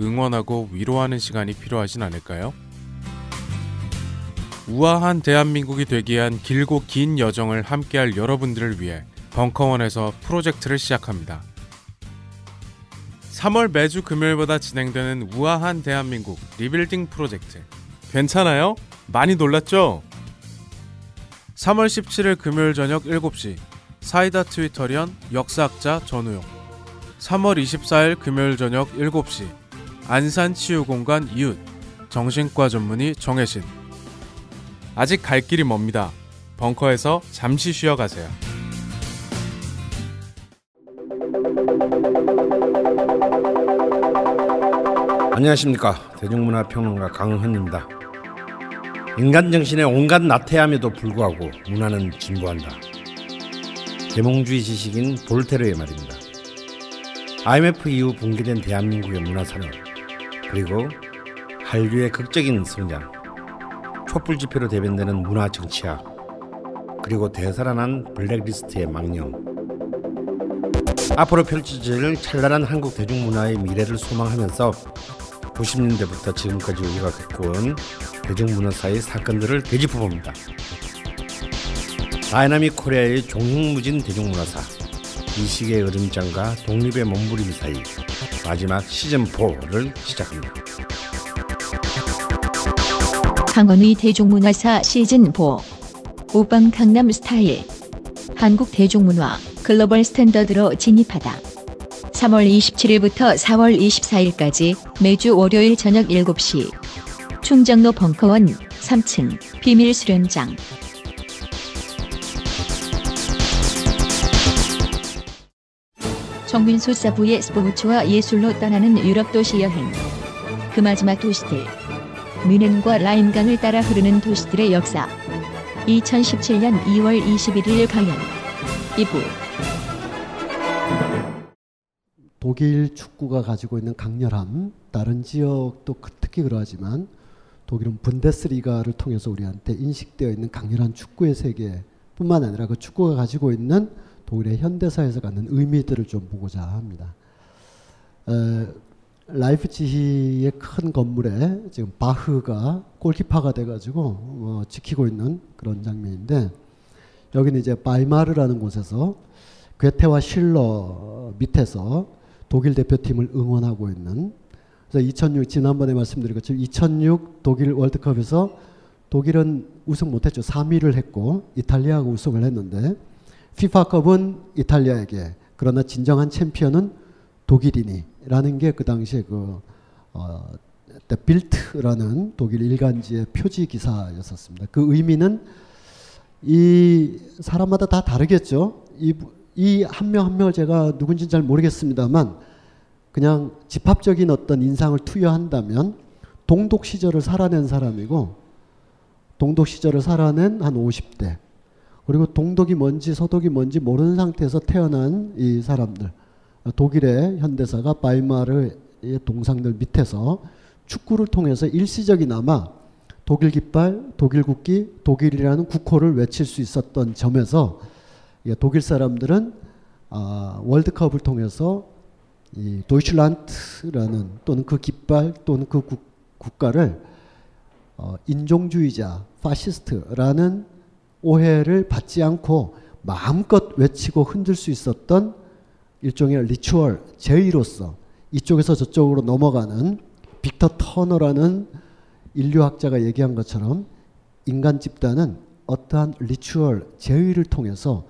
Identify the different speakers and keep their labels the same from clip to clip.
Speaker 1: 응원하고 위로하는 시간이 필요하진 않을까요? 우아한 대한민국이 되기 위한 길고 긴 여정을 함께할 여러분들을 위해 벙커원에서 프로젝트를 시작합니다. 3월 매주 금요일마다 진행되는 우아한 대한민국 리빌딩 프로젝트. 괜찮아요? 많이 놀랐죠? 3월 17일 금요일 저녁 7시 사이다 트위터리언 역사학자 전우용 3월 24일 금요일 저녁 7시 안산치유공간 이웃 정신과 전문의 정혜신 아직 갈 길이 멉니다. 벙커에서 잠시 쉬어가세요.
Speaker 2: 안녕하십니까 대중문화평론가 강헌입니다. 인간 정신의 온갖 나태함에도 불구하고 문화는 진보한다. 계몽주의 지식인 볼테르의 말입니다. IMF 이후 붕괴된 대한민국의 문화산업 그리고 한류의 극적인 성장 촛불 집회로 대변되는 문화 정치학 그리고 되살아난 블랙리스트의 망령 앞으로 펼쳐질 찬란한 한국 대중문화의 미래를 소망하면서 90년대부터 지금까지 우리가 겪어온 대중문화사의 사건들을 되짚어봅니다. Dynamic Korea의 종횡무진 대중문화사 이 시기의 으름장과 독립의 몸부림 사이 마지막 시즌4를 시작합니다.
Speaker 3: 강헌의 대중문화사 시즌4 오빤 강남 스타일. 한국 대중문화 글로벌 스탠더드로 진입하다. 3월 27일부터 4월 24일까지 매주 월요일 저녁 7시. 충정로 벙커원 3층 비밀 수련장 정민수 사부의 스포츠와 예술로 떠나는 유럽 도시 여행. 그 마지막 도시들. 뮌헨과 라인강을 따라 흐르는 도시들의 역사. 2017년 2월 21일 강연. 2부.
Speaker 4: 독일 축구가 가지고 있는 강렬함, 다른 지역도 그- 특히 그러하지만 독일은 분데스리가를 통해서 우리한테 인식되어 있는 강렬한 축구의 세계뿐만 아니라 그 축구가 가지고 있는 독일의 현대사에서 갖는 의미들을 좀 보고자 합니다. 에, 라이프치히의 큰 건물에 지금 바흐가 골키퍼가 돼가지고 어, 지키고 있는 그런 장면인데 여기는 이제 바이마르라는 곳에서 괴테와 실러 밑에서 독일 대표팀을 응원하고 있는 그래서 2006 지난번에 말씀드린 것처럼 2006 독일 월드컵에서 독일은 우승 못했죠. 3위를 했고 이탈리아가 우승을 했는데 피파컵은 이탈리아에게 그러나 진정한 챔피언은 독일이니라는 게 그 당시에 그 어, 빌트라는 독일 일간지의 표지 기사였었습니다. 그 의미는 이 사람마다 다 다르겠죠. 이 한 명한 명을 제가 누군지 잘 모르겠습니다만 그냥 집합적인 어떤 인상을 투여한다면 동독 시절을 살아낸 사람이고 동독 시절을 살아낸 한 50대 그리고 동독이 뭔지 서독이 뭔지 모르는 상태에서 태어난 이 사람들. 독일의 현대사가 바이마르의 동상들 밑에서 축구를 통해서 일시적이나마 독일 깃발, 독일 국기, 독일이라는 국호를 외칠 수 있었던 점에서 예, 독일 사람들은 아, 월드컵을 통해서 이 Deutschland라는 또는 그 깃발 또는 그 국, 국가를 어, 인종주의자, 파시스트라는 오해를 받지 않고 마음껏 외치고 흔들 수 있었던 일종의 ritual, 제의로서 이쪽에서 저쪽으로 넘어가는 빅터 터너라는 인류학자가 얘기한 것처럼 인간 집단은 어떠한 ritual, 제의를 통해서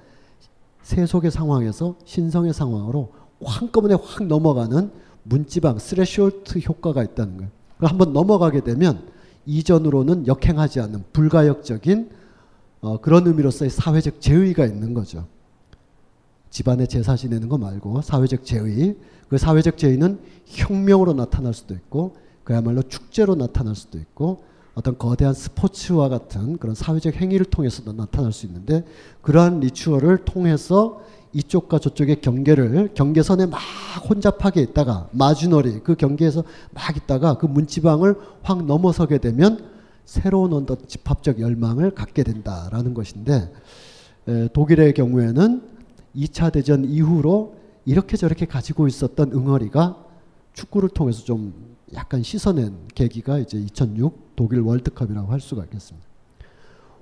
Speaker 4: 세속의 상황에서 신성의 상황으로 한꺼번에 확 넘어가는 문지방 threshold 효과가 있다는 거예요. 한번 넘어가게 되면 이전으로는 역행하지 않는 불가역적인 어, 그런 의미로서의 사회적 제의가 있는 거죠. 집안에 제사 지내는 거 말고 사회적 제의. 그 사회적 제의는 혁명으로 나타날 수도 있고 그야말로 축제로 나타날 수도 있고 어떤 거대한 스포츠와 같은 그런 사회적 행위를 통해서도 나타날 수 있는데 그러한 리추얼을 통해서 이쪽과 저쪽의 경계를 경계선에 막 혼잡하게 있다가 마주너리 그 경계에서 막 있다가 그 문지방을 확 넘어서게 되면 새로운 어떤 집합적 열망을 갖게 된다라는 것인데 에, 독일의 경우에는 2차 대전 이후로 이렇게 저렇게 가지고 있었던 응어리가 축구를 통해서 좀 약간 씻어낸 계기가 이제 2006 독일 월드컵이라고 할 수가 있겠습니다.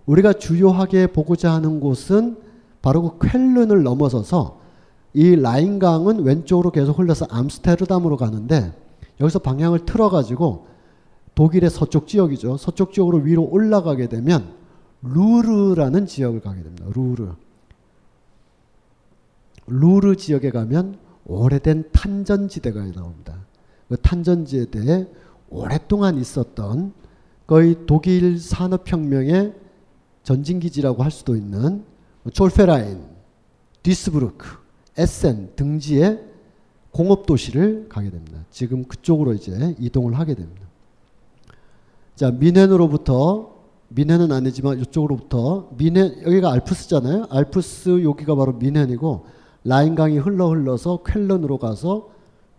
Speaker 4: 우리가 주요하게 보고자 하는 곳은 바로 그 쾰른을 넘어서서 이 라인강은 왼쪽으로 계속 흘러서 암스테르담으로 가는데 여기서 방향을 틀어가지고 독일의 서쪽 지역이죠. 서쪽 지역으로 위로 올라가게 되면 루르라는 지역을 가게 됩니다. 루르. 루르 지역에 가면 오래된 탄전지대가 나옵니다. 그 탄전지대에 오랫동안 있었던 거의 독일 산업혁명의 전진기지라고 할 수도 있는 촐페라인, 디스브루크, 에센 등지의 공업도시를 가게 됩니다. 지금 그쪽으로 이제 이동을 하게 됩니다. 자, 뮌헨으로부터 뮌헨은 아니지만 이쪽으로부터 뮌헨 여기가 알프스잖아요. 알프스 여기가 바로 뮌헨이고 라인강이 흘러 흘러서 쾰른으로 가서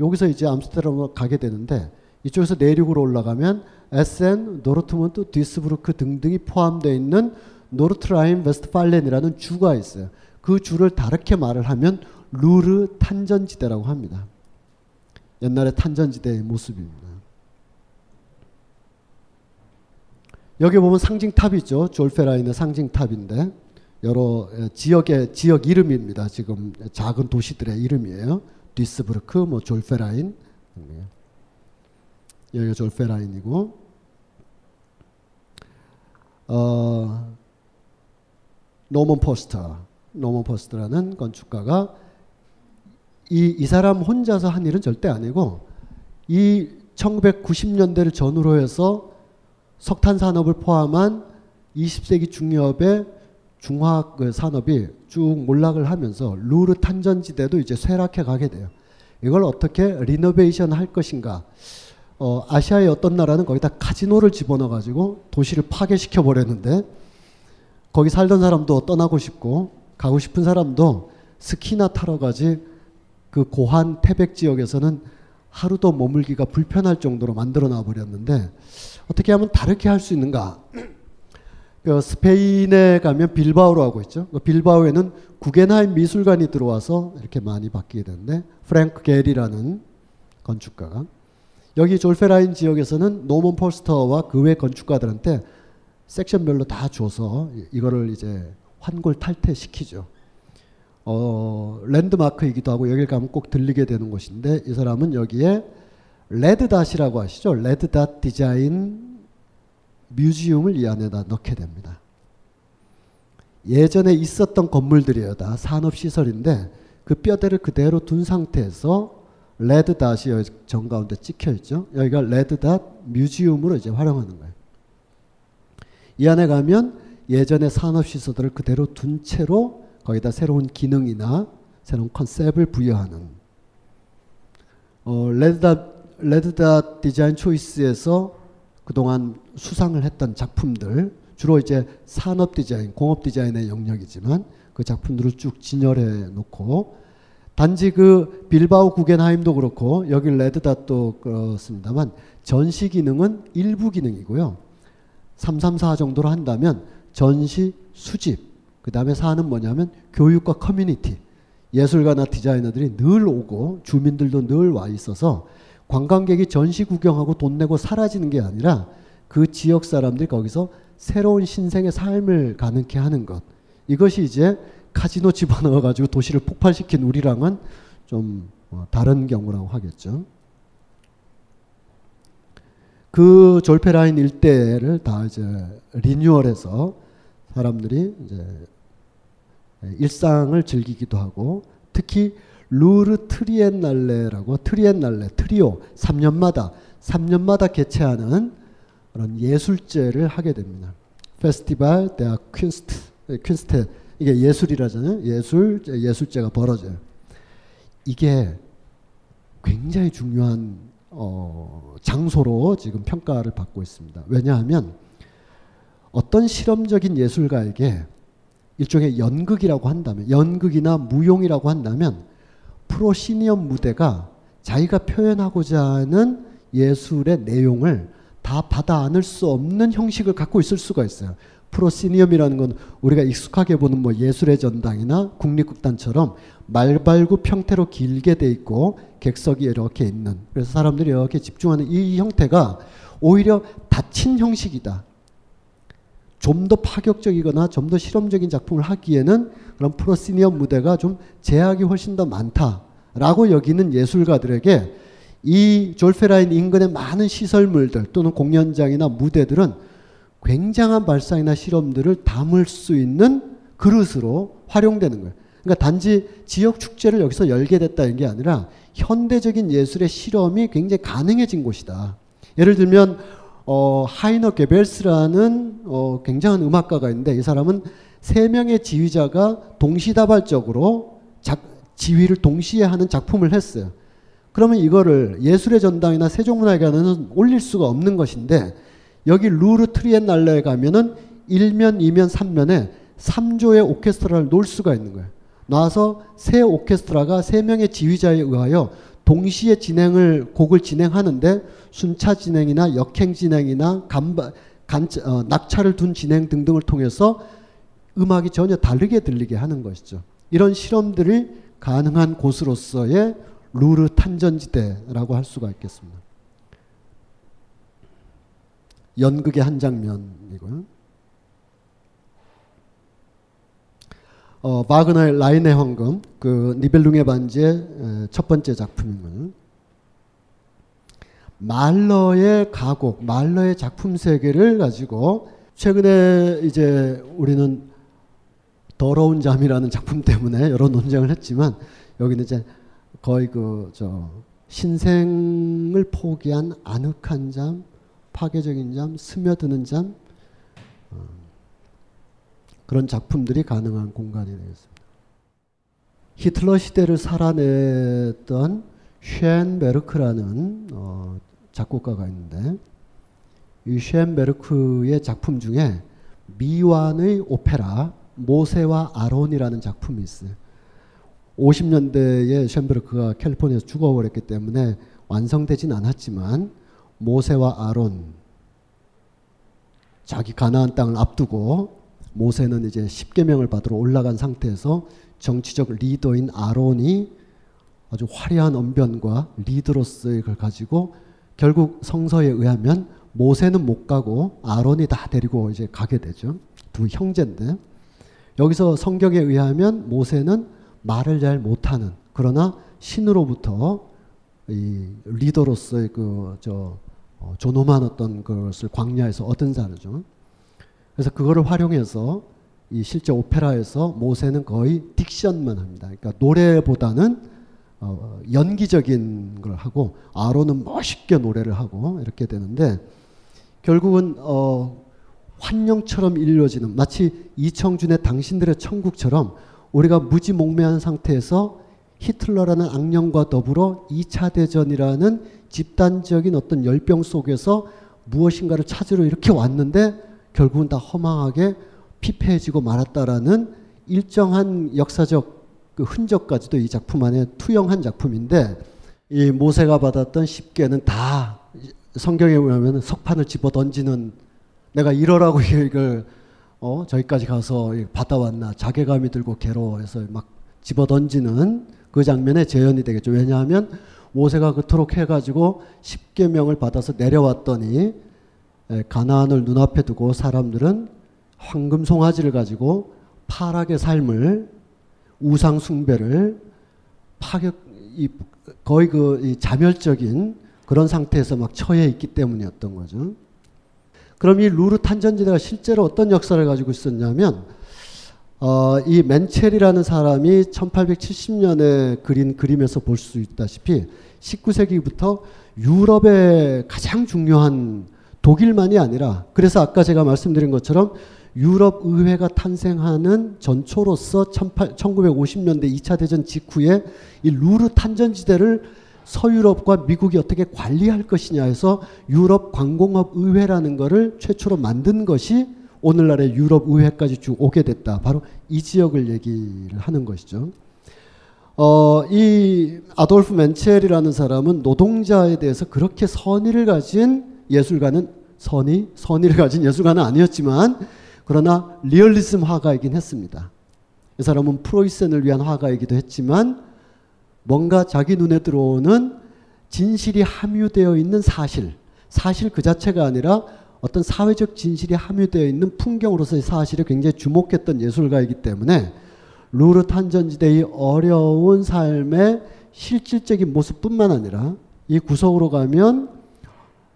Speaker 4: 여기서 이제 암스테르담으로 가게 되는데 이쪽에서 내륙으로 올라가면 에센, 도르트문트, 뒤스부르크 등등이 포함되어 있는 노르트라인 웨스트팔렌이라는 주가 있어요. 그 주를 다르게 말을 하면 루르 탄전지대라고 합니다. 옛날의 탄전지대의 모습입니다. 여기 보면 상징탑이 있죠. 졸페라인의 상징탑인데 여러 지역의 지역 이름입니다. 지금 작은 도시들의 이름이에요. 뒤스부르크, 뭐 졸페라인, 여기가 졸페라인이고, 어, 노먼 포스터, 노먼 포스터라는 건축가가 이, 이 사람 혼자서 한 일은 절대 아니고 이 1990년대를 전후로 해서 석탄 산업을 포함한 20세기 중엽의 중화학 그 산업이 쭉 몰락을 하면서 루르 탄전지대도 이제 쇠락해 가게 돼요. 이걸 어떻게 리노베이션 할 것인가. 어, 아시아의 어떤 나라는 거기다 카지노를 집어넣어 가지고 도시를 파괴시켜 버렸는데 거기 살던 사람도 떠나고 싶고 가고 싶은 사람도 스키나 타러 가지 그 고한 태백 지역에서는 하루도 머물기가 불편할 정도로 만들어 놔 버렸는데 어떻게 하면 다르게 할 수 있는가? 그 스페인에 가면 빌바오로 하고 있죠. 그 빌바오에는 구겐하임 미술관이 들어와서 이렇게 많이 바뀌게 되는데 프랭크 게리라는 건축가가 여기 졸페라인 지역에서는 노먼 포스터와 그 외 건축가들한테 섹션별로 다 줘서 이거를 이제 환골탈태시키죠. 어, 랜드마크이기도 하고 여길 가면 꼭 들리게 되는 곳인데 이 사람은 여기에 레드닷이라고 하시죠. 레드닷 디자인 museum을 이 안에다 넣게 됩니다. 예전에 있었던 건물들이에요. 다 산업시설인데 그 뼈대를 그대로 둔 상태에서 레드닷이 정 가운데 찍혀 있죠. 여기가 레드닷 museum으로 이제 활용하는 거예요. 이 안에 가면 예전의 산업시설들을 그대로 둔 채로 거기다 새로운 기능이나 새로운 컨셉을 부여하는 어, 레드닷 레드닷 디자인 초이스에서 그동안 수상을 했던 작품들 주로 이제 산업 디자인, 공업 디자인의 영역이지만 그 작품들을 쭉 진열해 놓고 단지 그 빌바오 구겐하임도 그렇고 여기 레드닷도 그렇습니다만 전시 기능은 일부 기능이고요. 334 정도로 한다면 전시 수집 그 다음에 사는 뭐냐면 교육과 커뮤니티 예술가나 디자이너들이 늘 오고 주민들도 늘 와 있어서 관광객이 전시 구경하고 돈 내고 사라지는 게 아니라 그 지역 사람들이 거기서 새로운 신생의 삶을 가능케 하는 것. 이것이 이제 카지노 집어넣어 가지고 도시를 폭발시킨 우리랑은 좀 어, 다른 경우라고 하겠죠. 그 졸페 라인 일대를 다 이제 리뉴얼해서 사람들이 이제 일상을 즐기기도 하고 특히 루르 트리엔날레라고 트리엔날레 트리오 3년마다 3년마다 개최하는 그런 예술제를 하게 됩니다. Festival der Künste 퀸스테 이게 예술이라잖아요. 예술 예술제가 벌어져요. 이게 굉장히 중요한 어, 장소로 지금 평가를 받고 있습니다. 왜냐하면 어떤 실험적인 예술가에게 일종의 연극이라고 한다면 연극이나 무용이라고 한다면 프로 시니엄 무대가 자기가 표현하고자 하는 예술의 내용을 다 받아 안을 수 없는 형식을 갖고 있을 수가 있어요. 프로시니엄이라는 건 우리가 익숙하게 보는 뭐 예술의 전당이나 국립극단처럼 말발굽 형태로 길게 돼 있고 객석이 이렇게 있는 그래서 사람들이 이렇게 집중하는 이 형태가 오히려 닫힌 형식이다. 좀 더 파격적이거나 좀 더 실험적인 작품을 하기에는 그런 프로시니엄 무대가 좀 제약이 훨씬 더 많다 라고 여기는 예술가들에게 이 졸페라인 인근의 많은 시설물들 또는 공연장이나 무대들은 굉장한 발상이나 실험들을 담을 수 있는 그릇으로 활용되는 거예요. 그러니까 단지 지역 축제를 여기서 열게 됐다는 게 아니라 현대적인 예술의 실험이 굉장히 가능해진 곳이다. 예를 들면 어, 하이너 게벨스라는 어, 굉장한 음악가가 있는데 이 사람은 세 명의 지휘자가 동시다발적으로 작, 지휘를 동시에 하는 작품을 했어요. 그러면 이거를 예술의 전당이나 세종문화회관에는 올릴 수가 없는 것인데 여기 루르 트리엔날레에 가면은 1면, 2면, 3면에 3조의 오케스트라를 놓을 수가 있는 거예요. 놔서 세 오케스트라가 세 명의 지휘자에 의하여 동시에 진행을 곡을 진행하는데 순차 진행이나 역행 진행이나 간바, 간, 어, 낙차를 둔 진행 등등을 통해서 음악이 전혀 다르게 들리게 하는 것이죠. 이런 실험들이 가능한 곳으로서의 루르 탄전지대라고 할 수가 있겠습니다. 연극의 한 장면이고요. 어, 바그너의 라인의 황금, 그 니벨룽의 반지의 첫 번째 작품입니다. 말러의 가곡, 말러의 작품 세계를 가지고 최근에 이제 우리는 더러운 잠이라는 작품 때문에 여러 논쟁을 했지만 여기는 이제 거의 그 저 신생을 포기한 아늑한 잠, 파괴적인 잠, 스며드는 잠 어, 그런 작품들이 가능한 공간이 되겠습니다. 히틀러 시대를 살아냈던 쉔베르크라는 어, 작곡가가 있는데 이 쉔베르크의 작품 중에 미완의 오페라 모세와 아론이라는 작품이 있어요. 50년대에 쉔베르크가 캘리포니아에서 죽어버렸기 때문에 완성되진 않았지만 모세와 아론 자기 가나안 땅을 앞두고 모세는 이제 십계명을 받으러 올라간 상태에서 정치적 리더인 아론이 아주 화려한 언변과 리더로서의 걸 가지고 결국 성서에 의하면 모세는 못 가고 아론이 다 데리고 이제 가게 되죠. 두 형제인데 여기서 성경에 의하면 모세는 말을 잘 못하는 그러나 신으로부터 이 리더로서의 그저 어, 존엄한 어떤 것을 광야에서 얻은 자죠. 그래서 그거를 활용해서 이 실제 오페라에서 모세는 거의 딕션만 합니다. 그러니까 노래보다는 어, 연기적인 걸 하고 아론은 멋있게 노래를 하고 이렇게 되는데 결국은 어, 환영처럼 이루어지는 마치 이청준의 당신들의 천국처럼 우리가 무지몽매한 상태에서 히틀러라는 악령과 더불어 2차 대전이라는 집단적인 어떤 열병 속에서 무엇인가를 찾으러 이렇게 왔는데 결국은 다 허망하게 피폐해지고 말았다라는 일정한 역사적 그 흔적까지도 이 작품 안에 투영한 작품인데 이 모세가 받았던 십계는 다 성경에 보면 석판을 집어 던지는 내가 이러라고 이걸 어 저기까지 가서 받아왔나 자괴감이 들고 괴로워해서 막 집어 던지는 그 장면에 재현이 되겠죠. 왜냐하면 모세가 그토록 해가지고 십계명을 받아서 내려왔더니 가나안을 눈앞에 두고 사람들은 황금 송아지를 가지고 파락의 삶을 우상 숭배를 파격 이 거의 그 자멸적인 그런 상태에서 막 처해 있기 때문이었던 거죠. 그럼 이 루르 탄전지대가 실제로 어떤 역사를 가지고 있었냐면 어, 이 맨첼이라는 사람이 1870년에 그린 그림에서 볼 수 있다시피 19세기부터 유럽의 가장 중요한 독일만이 아니라 그래서 아까 제가 말씀드린 것처럼 유럽 의회가 탄생하는 전초로서 1950년대 2차 대전 직후에 이 루르 탄전지대를 서유럽과 미국이 어떻게 관리할 것이냐 해서 유럽 관공업 의회라는 것을 최초로 만든 것이 오늘날의 유럽 의회까지 쭉 오게 됐다. 바로 이 지역을 얘기를 하는 것이죠. 어, 이 아돌프 멘첼이라는 사람은 노동자에 대해서 그렇게 선의를 가진 예술가는 선의, 선의를 가진 예술가는 아니었지만 그러나 리얼리즘 화가이긴 했습니다. 이 사람은 프로이센을 위한 화가이기도 했지만 뭔가 자기 눈에 들어오는 진실이 함유되어 있는 사실, 사실 그 자체가 아니라 어떤 사회적 진실이 함유되어 있는 풍경으로서의 사실에 굉장히 주목했던 예술가이기 때문에 루르 탄전지대의 어려운 삶의 실질적인 모습뿐만 아니라 이 구석으로 가면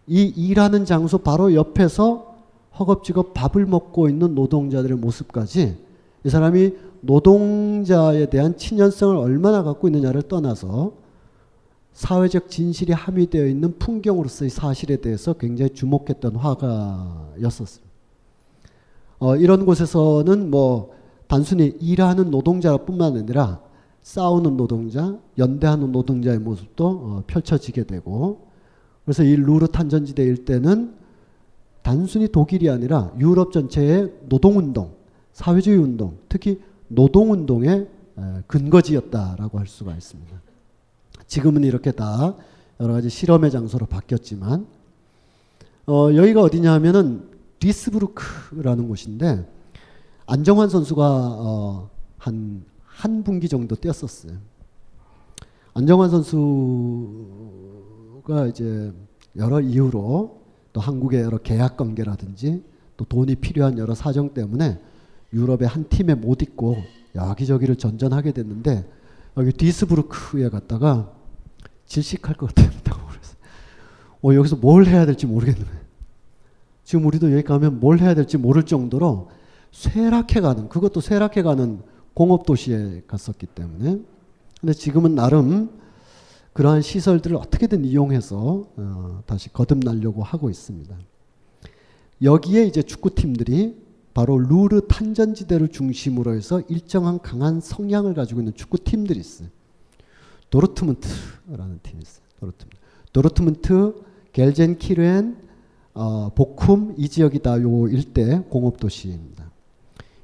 Speaker 4: 이 일하는 장소 바로 옆에서 허겁지겁 밥을 먹고 있는 노동자들의 모습까지 이 사람이 노동자에 대한 친연성을 얼마나 갖고 있느냐를 떠나서 사회적 진실이 함유되어 있는 풍경으로서의 사실에 대해서 굉장히 주목했던 화가였었습니다. 어, 이런 곳에서는 뭐 단순히 일하는 노동자뿐만 아니라 싸우는 노동자, 연대하는 노동자의 모습도 어, 펼쳐지게 되고 그래서 이 루르 탄전지대 일대는 단순히 독일이 아니라 유럽 전체의 노동운동, 사회주의 운동, 특히 노동운동의 근거지였다라고 할 수가 있습니다. 지금은 이렇게 다 여러 가지 실험의 장소로 바뀌었지만 어, 여기가 어디냐 하면은 디스부르크라는 곳인데 안정환 선수가 어, 한, 한 분기 정도 뛰었었어요. 안정환 선수가 이제 여러 이유로 또 한국의 여러 계약 관계라든지 또 돈이 필요한 여러 사정 때문에 유럽의 한 팀에 못 있고 여기저기를 전전하게 됐는데 여기 디스부르크에 갔다가 질식할 것 같다고 그래서 어, 여기서 뭘 해야 될지 모르겠네. 지금 우리도 여기 가면 뭘 해야 될지 모를 정도로 쇠락해가는 그것도 쇠락해가는 공업 도시에 갔었기 때문에 근데 지금은 나름 그러한 시설들을 어떻게든 이용해서 어, 다시 거듭나려고 하고 있습니다. 여기에 이제 축구팀들이 바로 루르 탄전지대를 중심으로 해서 일정한 강한 성향을 가지고 있는 축구 팀들이 있어요. 도르트문트라는 팀이 있어요. 도르트문트. 도르트문트, 겔젠키르엔, 어, 보쿰 이 지역이 다 요 일대 공업 도시입니다.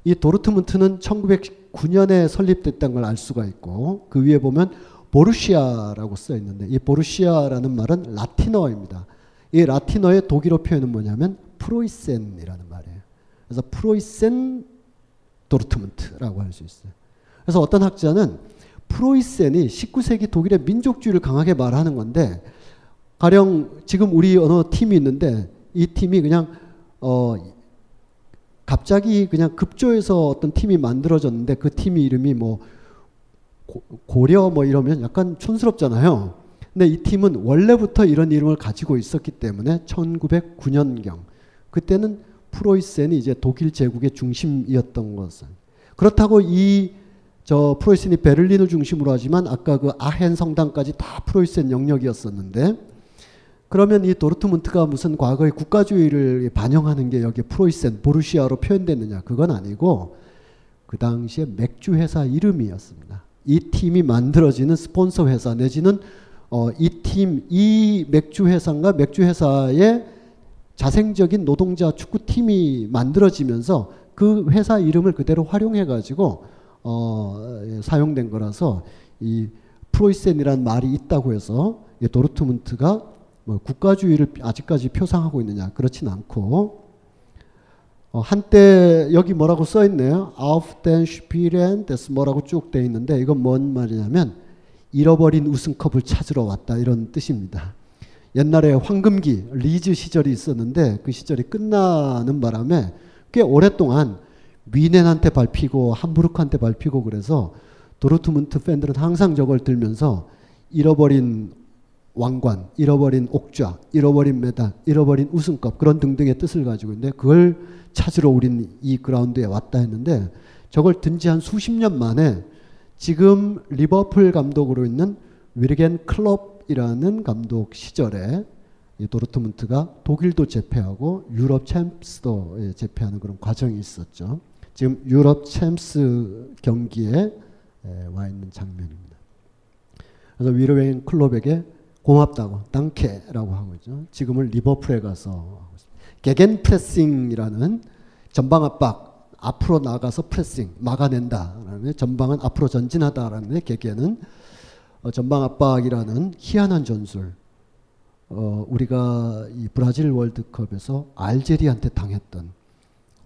Speaker 4: 이 도르트문트는 1909년에 설립됐다는 걸 알 수가 있고 그 위에 보면 보르시아라고 써 있는데 이 보르시아라는 말은 라틴어입니다. 이 라틴어의 독일어 표현은 뭐냐면 프로이센이라는 말이에요. 그래서 프로이센 도르트문트라고 할 수 있어요. 그래서 어떤 학자는 프로이센이 19세기 독일의 민족주의를 강하게 말하는 건데 가령 지금 우리 어느 팀이 있는데 이 팀이 그냥 어 갑자기 그냥 급조해서 어떤 팀이 만들어졌는데 그 팀이 이름이 뭐 고 려 뭐 이러면 약간 촌스럽잖아요. 근데 이 팀은 원래부터 이런 이름을 가지고 있었기 때문에 1909년경 그때는 프로이센이 이제 독일 제국의 중심이었던 것은. 그렇다고 이 저 프로이센이 베를린을 중심으로 하지만 아까 그 아헨 성당까지 다 프로이센 영역이었었는데 그러면 이 도르트문트가 무슨 과거의 국가주의를 반영하는 게 여기 프로이센 보르시아로 표현됐느냐? 그건 아니고 그 당시에 맥주 회사 이름이었습니다. 이 팀이 만들어지는 스폰서 회사 내지는 어, 이 팀, 이 맥주 회사인가? 맥주 회사의 자생적인 노동자 축구팀이 만들어지면서 그 회사 이름을 그대로 활용해 가지고 어, 사용된 거라서 이 프로이센이라는 말이 있다고 해서 도르트문트가 뭐 국가주의를 아직까지 표상하고 있느냐 그렇진 않고 어, 한때 여기 뭐라고 써 있네요. Den Spielen des 뭐라고 쭉 돼 있는데 이건 뭔 말이냐면 잃어버린 우승컵을 찾으러 왔다 이런 뜻입니다. 옛날에 황금기 리즈 시절이 있었는데 그 시절이 끝나는 바람에 꽤 오랫동안 미넨한테 밟히고 함부르크한테 밟히고 그래서 도르트문트 팬들은 항상 저걸 들면서 잃어버린 왕관, 잃어버린 옥좌, 잃어버린 메달, 잃어버린 우승컵 그런 등등의 뜻을 가지고 있는데 그걸 찾으러 우린 이 그라운드에 왔다 했는데 저걸 든 지 한 수십 년 만에 지금 리버풀 감독으로 있는 위르겐 클럽 이라는 감독 시절에 도르트문트가 독일도 제패하고 유럽 챔스도 예, 제패하는 그런 과정이 있었죠. 지금 유럽 챔스 경기에 와 있는 장면입니다. 그래서 위르겐 클롭에게 고맙다고 Danke라고 하고 있죠. 지금은 리버풀에 가서. Gegenpressing이라는 전방 압박 앞으로 나가서 pressing 막아낸다라는 전방은 앞으로 전진하다라는 gegen은 어, 전방 압박이라는 희한한 전술. 어, 우리가 이 브라질 월드컵에서 알제리한테 당했던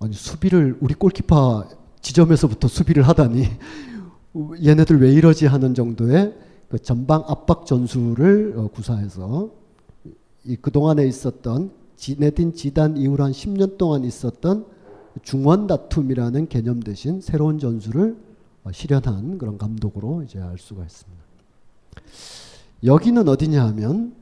Speaker 4: 아니 수비를 우리 골키퍼 지점에서부터 수비를 하다니 얘네들 왜 이러지 하는 정도의 그 전방 압박 전술을 어, 구사해서 이 그동안에 있었던 지네딘 지단 이후로 한 10년 동안 있었던 중원 다툼이라는 개념 대신 새로운 전술을 어, 실현한 그런 감독으로 이제 알 수가 있습니다. 여기는 어디냐 하면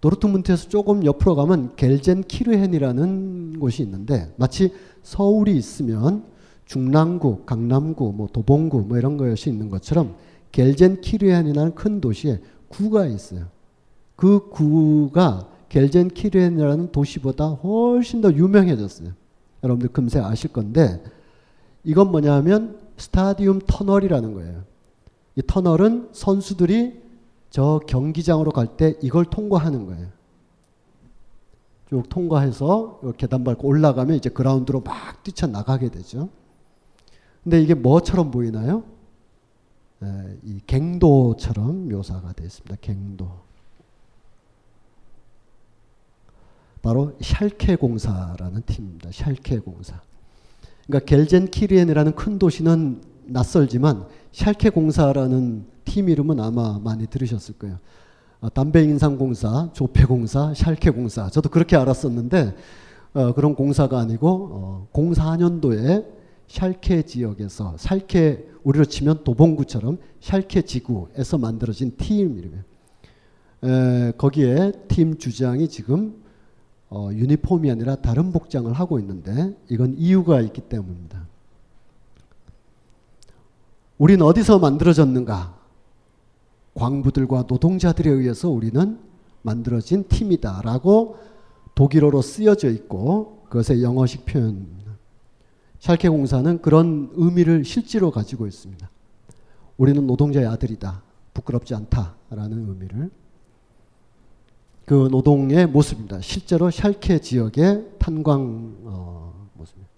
Speaker 4: 도르트문트에서 조금 옆으로 가면 겔젠 키르헨이라는 곳이 있는데 마치 서울이 있으면 중랑구, 강남구, 뭐 도봉구 뭐 이런 것이 있는 것처럼 겔젠 키르헨이라는 큰 도시에 구가 있어요. 그 구가 겔젠 키르헨이라는 도시보다 훨씬 더 유명해졌어요. 여러분들 금세 아실 건데 이건 뭐냐 하면 스타디움 터널이라는 거예요. 이 터널은 선수들이 저 경기장으로 갈 때 이걸 통과하는 거예요. 쭉 통과해서 계단 밟고 올라가면 이제 그라운드로 막 뛰쳐나가게 되죠. 근데 이게 뭐처럼 보이나요? 에, 이 갱도처럼 묘사가 되어 있습니다. 갱도. 바로 샬케 공사라는 팀입니다. 샬케 공사. 그러니까 겔젠키리엔이라는 큰 도시는 낯설지만 샬케 공사라는 팀 이름은 아마 많이 들으셨을 거예요. 어, 담배 인상공사, 조폐공사, 샬케 공사. 저도 그렇게 알았었는데 어, 그런 공사가 아니고 어, 04년도에 샬케 지역에서 샬케 우리로 치면 도봉구처럼 샬케 지구에서 만들어진 팀 이름이에요. 에, 거기에 팀 주장이 지금 어, 유니폼이 아니라 다른 복장을 하고 있는데 이건 이유가 있기 때문입니다. 우리는 어디서 만들어졌는가? 광부들과 노동자들에 의해서 우리는 만들어진 팀이다라고 독일어로 쓰여져 있고 그것의 영어식 표현 샬케 공사는 그런 의미를 실제로 가지고 있습니다. 우리는 노동자의 아들이다. 부끄럽지 않다라는 의미를 그 노동의 모습입니다. 실제로 샬케 지역의 탄광 어, 모습입니다.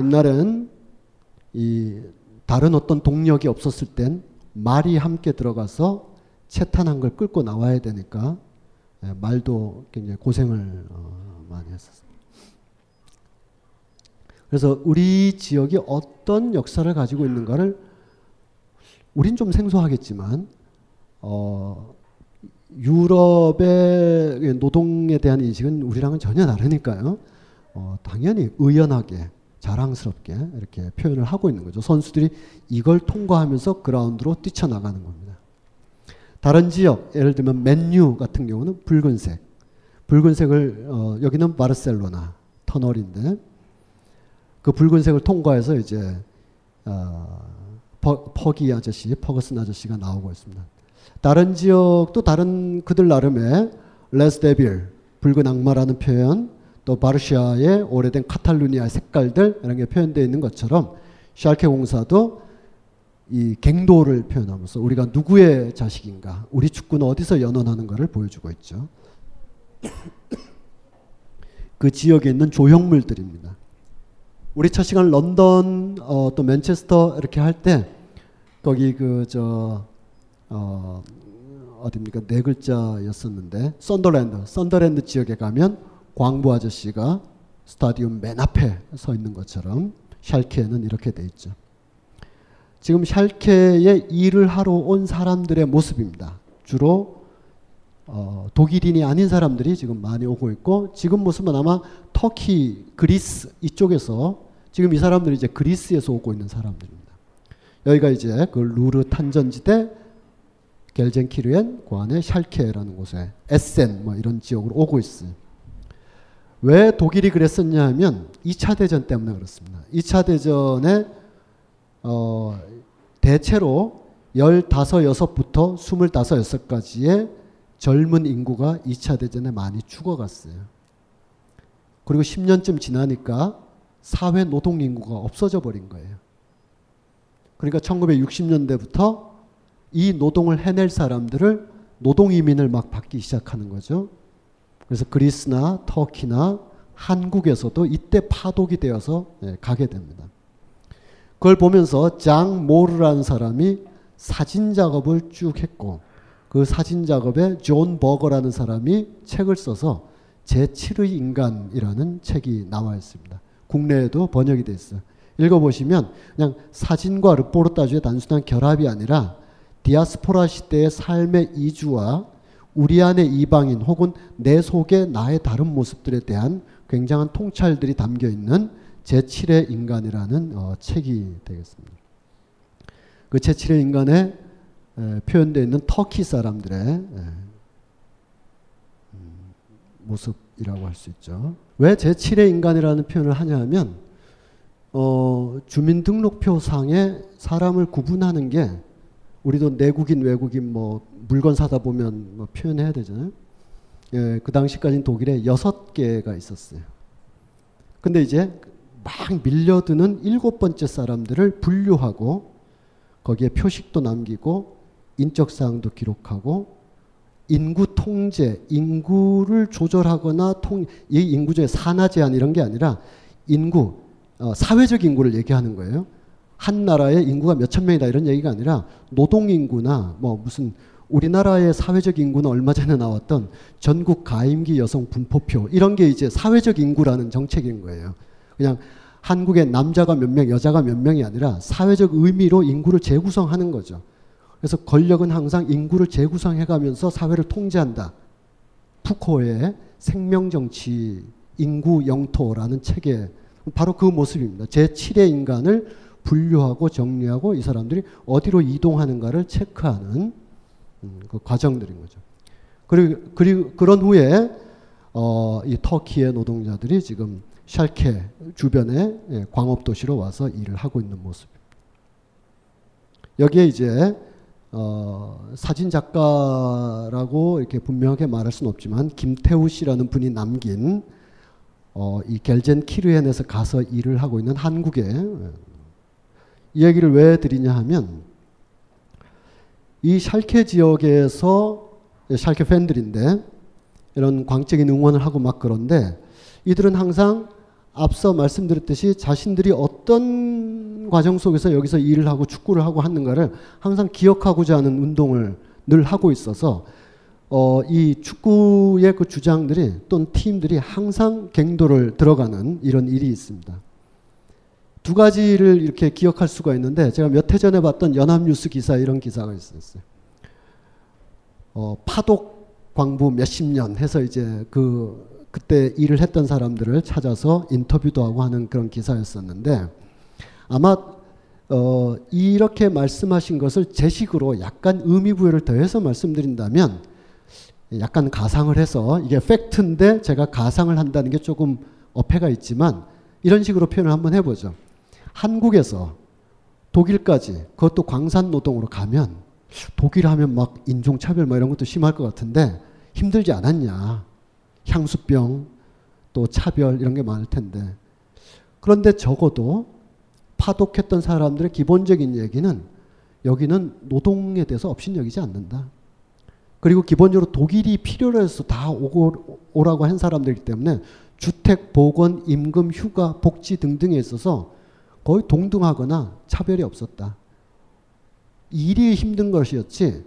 Speaker 4: 옛날엔 이 다른 어떤 동력이 없었을 땐 말이 함께 들어가서 채탄한 걸 끌고 나와야 되니까 예, 말도 굉장히 고생을 어, 많이 했었어요. 그래서 우리 지역이 어떤 역사를 가지고 있는가를 우린 좀 생소하겠지만 어, 유럽의 노동에 대한 인식은 우리랑은 전혀 다르니까요. 어, 당연히 의연하게 자랑스럽게 이렇게 표현을 하고 있는 거죠. 선수들이 이걸 통과하면서 그라운드로 뛰쳐나가는 겁니다. 다른 지역, 예를 들면 맨유 같은 경우는 붉은색. 붉은색을, 어, 여기는 바르셀로나 터널인데, 그 붉은색을 통과해서 이제, 어, 퍼기 아저씨, 퍼거슨 아저씨가 나오고 있습니다. 다른 지역도 다른 그들 나름의 Red Devil, 붉은 악마라는 표현, 또 바르샤의 오래된 카탈루니아 색깔들 이런 게 표현되어 있는 것처럼 샬케 공사도 이 갱도를 표현하면서 우리가 누구의 자식인가, 우리 축구는 어디서 연원하는가를 보여주고 있죠. 그 지역에 있는 조형물들입니다. 우리 첫 시간 런던 어, 또 맨체스터 이렇게 할 때 거기 그 저 어, 어딥니까 네 글자였었는데 썬더랜드 썬더랜드 지역에 가면 광부 아저씨가 스타디움 맨 앞에 서 있는 것처럼 샬케는 이렇게 돼 있죠. 지금 샬케에 일을 하러 온 사람들의 모습입니다. 주로 어, 독일인이 아닌 사람들이 지금 많이 오고 있고 지금 모습은 아마 터키, 그리스 이쪽에서 지금 이 사람들이 이제 그리스에서 오고 있는 사람들입니다. 여기가 이제 그 루르 탄전지대 겔젠키르엔 그 안에 샬케라는 곳에 에센 뭐 이런 지역으로 오고 있어요. 왜 독일이 그랬었냐 하면 2차 대전 때문에 그렇습니다. 2차 대전에 어, 대체로 15, 6부터 25, 6까지의 젊은 인구가 2차 대전에 많이 죽어갔어요. 그리고 10년쯤 지나니까 사회 노동 인구가 없어져 버린 거예요. 그러니까 1960년대부터 이 노동을 해낼 사람들을 노동 이민을 막 받기 시작하는 거죠. 그래서 그리스나 터키나 한국에서도 이때 파독이 되어서 예, 가게 됩니다. 그걸 보면서 장 모르라는 사람이 사진 작업을 쭉 했고 그 사진 작업에 존 버거라는 사람이 책을 써서 제7의 인간이라는 책이 나와 있습니다. 국내에도 번역이 돼 있어요. 읽어보시면 그냥 사진과 르포르타주의 단순한 결합이 아니라 디아스포라 시대의 삶의 이주와 우리 안의 이방인 혹은 내 속에 나의 다른 모습들에 대한 굉장한 통찰들이 담겨 있는 제7의 인간이라는 어, 책이 되겠습니다. 그 제7의 인간에 에, 표현되어 있는 터키 사람들의 에, 음, 모습이라고 할 수 있죠. 왜 제7의 인간이라는 표현을 하냐 면 어, 주민등록표상에 사람을 구분하는 게 우리도 내국인 외국인 뭐 물건 사다 보면 뭐 표현해야 되잖아요. 예, 그 당시까지는 독일에 여섯 개가 있었어요. 근데 이제 막 밀려드는 일곱 번째 사람들을 분류하고 거기에 표식도 남기고 인적 사항도 기록하고 인구 통제, 인구를 조절하거나 통, 이 인구 중에 산하 제한 이런 게 아니라 인구, 어, 사회적 인구를 얘기하는 거예요. 한 나라의 인구가 몇천 명이다 이런 얘기가 아니라 노동 인구나 뭐 무슨 우리나라의 사회적 인구는 얼마 전에 나왔던 전국 가임기 여성 분포표 이런 게 이제 사회적 인구라는 정책인 거예요. 그냥 한국의 남자가 몇 명, 여자가 몇 명이 아니라 사회적 의미로 인구를 재구성하는 거죠. 그래서 권력은 항상 인구를 재구성해 가면서 사회를 통제한다. 푸코의 생명정치 인구 영토라는 책에 바로 그 모습입니다. 제7의 인간을 분류하고 정리하고 이 사람들이 어디로 이동하는가를 체크하는 음, 그 과정들인 거죠. 그리고, 그리고 그런 후에 어, 이 터키의 노동자들이 지금 샬케 주변의 예, 광업 도시로 와서 일을 하고 있는 모습입니다. 여기에 이제 어, 사진 작가라고 이렇게 분명하게 말할 수는 없지만 김태우 씨라는 분이 남긴 어, 이 겔젠 키르헨에서 가서 일을 하고 있는 한국의 이 얘기를 왜 드리냐 하면 이 샬케 지역에서 샬케 팬들인데 이런 광적인 응원을 하고 막 그런데 이들은 항상 앞서 말씀드렸듯이 자신들이 어떤 과정 속에서 여기서 일을 하고 축구를 하고 하는가를 항상 기억하고자 하는 운동을 늘 하고 있어서 어, 이 축구의 그 주장들이 또는 팀들이 항상 갱도를 들어가는 이런 일이 있습니다. 두 가지를 이렇게 기억할 수가 있는데 제가 몇 해 전에 봤던 연합뉴스 기사 이런 기사가 있었어요. 어, 파독 광부 몇십 년 해서 이제 그 그때 일을 했던 사람들을 찾아서 인터뷰도 하고 하는 그런 기사였었는데 아마 어, 이렇게 말씀하신 것을 제식으로 약간 의미 부여를 더해서 말씀드린다면 약간 가상을 해서 이게 팩트인데 제가 가상을 한다는 게 조금 어폐가 있지만 이런 식으로 표현을 한번 해보죠. 한국에서 독일까지 그것도 광산 노동으로 가면 독일 하면 막 인종차별 뭐 이런 것도 심할 것 같은데 힘들지 않았냐. 향수병 또 차별 이런 게 많을 텐데. 그런데 적어도 파독했던 사람들의 기본적인 얘기는 여기는 노동에 대해서 업신여기지 않는다. 그리고 기본적으로 독일이 필요로 해서 다 오고, 오라고 한 사람들이기 때문에 주택, 보건, 임금, 휴가, 복지 등등에 있어서 거의 동등하거나 차별이 없었다. 일이 힘든 것이었지